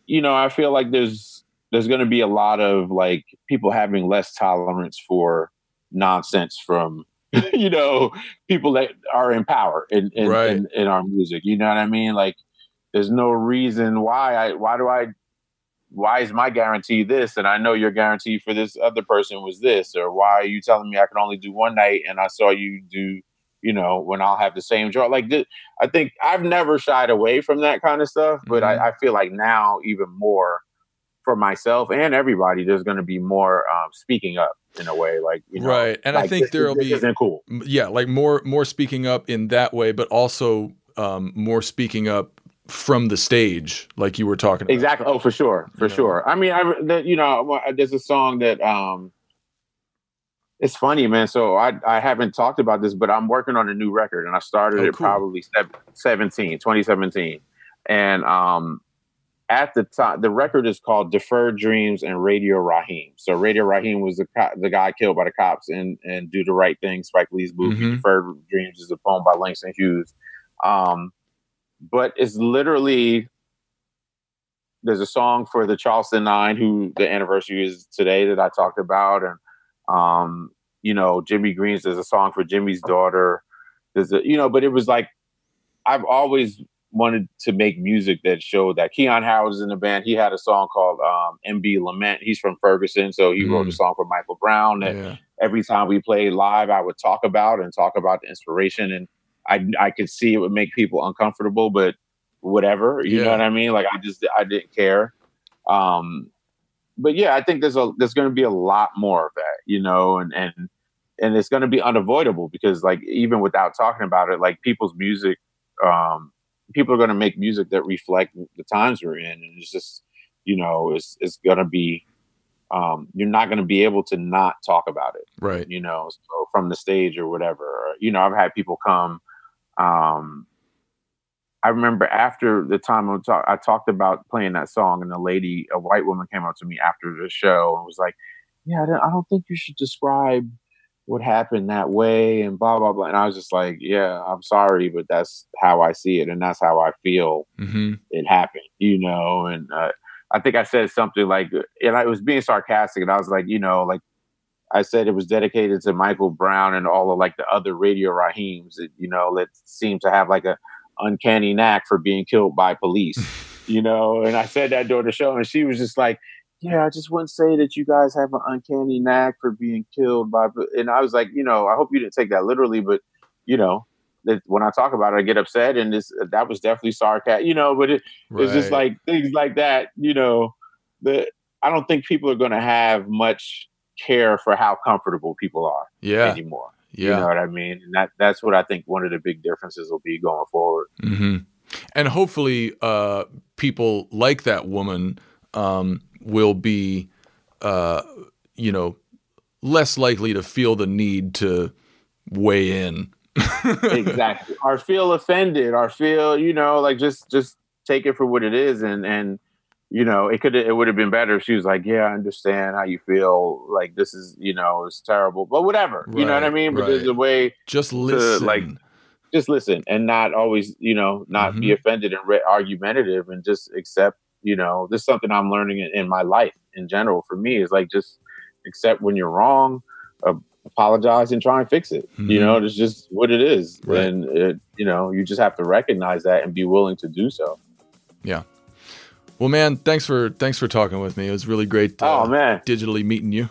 you know, I feel like there's there's going to be a lot of like people having less tolerance for nonsense from you know people that are in power in in, Right. in in our music. You know what I mean? Like, there's no reason why I why do I why is my guarantee this and I know your guarantee for this other person was this or why are you telling me I can only do one night and I saw you do you know when I'll have the same draw like I think I've never shied away from that kind of stuff but Mhm. I, I feel like now even more for myself and everybody there's going to be more um, speaking up in a way like you know Right. And I think there'll be isn't cool yeah like more more speaking up in that way but also um more speaking up from the stage like you were talking about Exactly. Oh, for sure, for You know? sure. I mean, I that, you know, there's a song that um, it's funny, man. So I I haven't talked about this, but I'm working on a new record, and I started Oh, it cool. probably sev- 17, 2017, and um, at the time, the record is called "Deferred Dreams" and Radio Raheem. So Radio Raheem was the co- the guy killed by the cops in and Do the Right Thing, Spike Lee's movie. Mhm. "Deferred Dreams" is a poem by Langston Hughes. Um, but it's literally there's a song for the Charleston Nine, who the anniversary is today that I talked about, and um, you know Jimmy Greene's. There's a song for Jimmy's daughter. There's a you know, but it was like I've always wanted to make music that showed that Keyon Harrold is in the band. He had a song called um, MB Lament. He's from Ferguson, so he mm. wrote a mm. song for Michael Brown. And yeah. every time we played live, I would talk about and talk about the inspiration. And I I could see it would make people uncomfortable, but whatever, you yeah. know what I mean? Like I just I didn't care. Um, but yeah, I think there's a there's going to be a lot more of that, you know, and and and it's going to be unavoidable because like even without talking about it, like people's music um people are going to make music that reflect the times we're in, and it's just you know it's it's going to be um, you're not going to be able to not talk about it, right? You know, so from the stage or whatever. Or, you know, I've had people come. Um, I remember after the time I, talk, I talked about playing that song, and a lady, a white woman, came up to me after the show and was like, "Yeah, I don't think you should describe." what happened that way and blah blah blah and i was just like yeah i'm sorry but that's how i see it and that's how i feel mm-hmm. it happened you know and uh, i think i said something like and i was being sarcastic and i was like you know like i said it was dedicated to michael brown and all of like the other radio raheems that you know that seem to have like a uncanny knack for being killed by police you know and i said that during the show and she was just like yeah, I just wouldn't say that you guys have an uncanny knack for being killed by. And I was like, you know, I hope you didn't take that literally, but you know, that when I talk about it, I get upset, and this that was definitely sarcasm, you know. But it, right. it's just like things like that, you know. The I don't think people are going to have much care for how comfortable people are yeah. anymore. Yeah. You know what I mean? And that that's what I think one of the big differences will be going forward. Mm-hmm. And hopefully, uh, people like that woman um, will be, uh, you know, less likely to feel the need to weigh in. exactly. Or feel offended or feel, you know, like just just take it for what it is and and you know, it could it would have been better if she was like, "Yeah, I understand how you feel. Like this is, you know, it's terrible, but whatever." Right, you know what I mean? But right. there's a way just listen, to, like, just listen and not always, you know, not mm-hmm. be offended and re- argumentative and just accept you know this is something i'm learning in, in my life in general for me is like just accept when you're wrong uh, apologize and try and fix it mm-hmm. you know it's just what it is right. and it, you know you just have to recognize that and be willing to do so yeah well man thanks for thanks for talking with me it was really great uh, oh man digitally meeting you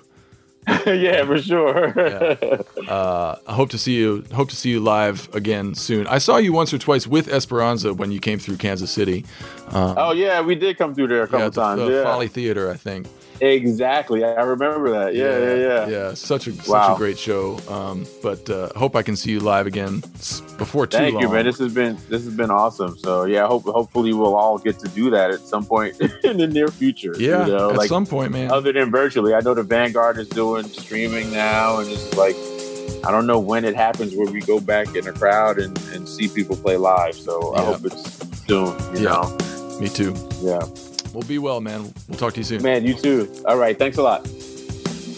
yeah, for sure. yeah. uh, I hope to see you. Hope to see you live again soon. I saw you once or twice with Esperanza when you came through Kansas City. Um, oh yeah, we did come through there a couple yeah, the, times. The yeah. Folly Theater, I think. Exactly, I remember that. Yeah, yeah, yeah. Yeah, yeah. such a such wow. a great show. Um, but uh, hope I can see you live again before too Thank long. you, man. This has been this has been awesome. So yeah, hope hopefully we'll all get to do that at some point in the near future. Yeah, you know? at like, some point, man. Other than virtually, I know the Vanguard is doing streaming now, and it's like I don't know when it happens where we go back in a crowd and, and see people play live. So yeah. I hope it's soon. You yeah. know, me too. Yeah. Well, be well, man. We'll talk to you soon. Man, you too. All right. Thanks a lot.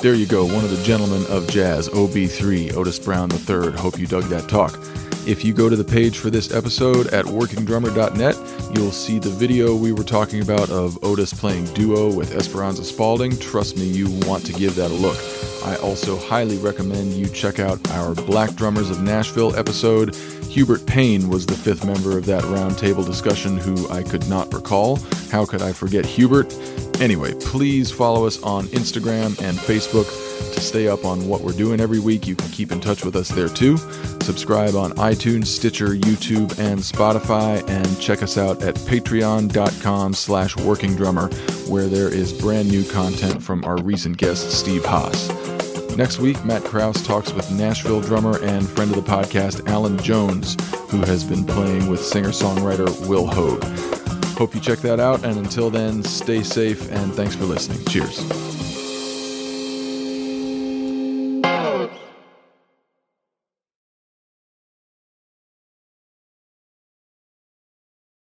There you go. One of the gentlemen of jazz, OB3, Otis Brown III. Hope you dug that talk. If you go to the page for this episode at workingdrummer.net, you'll see the video we were talking about of Otis playing duo with Esperanza Spalding. Trust me, you want to give that a look. I also highly recommend you check out our Black Drummers of Nashville episode. Hubert Payne was the fifth member of that roundtable discussion who I could not recall. How could I forget Hubert? Anyway, please follow us on Instagram and Facebook to stay up on what we're doing every week. You can keep in touch with us there too. Subscribe on iTunes, Stitcher, YouTube, and Spotify, and check us out at patreon.com slash workingdrummer, where there is brand new content from our recent guest, Steve Haas. Next week, Matt Kraus talks with Nashville drummer and friend of the podcast, Alan Jones, who has been playing with singer songwriter Will Hoge. Hope you check that out, and until then, stay safe and thanks for listening. Cheers.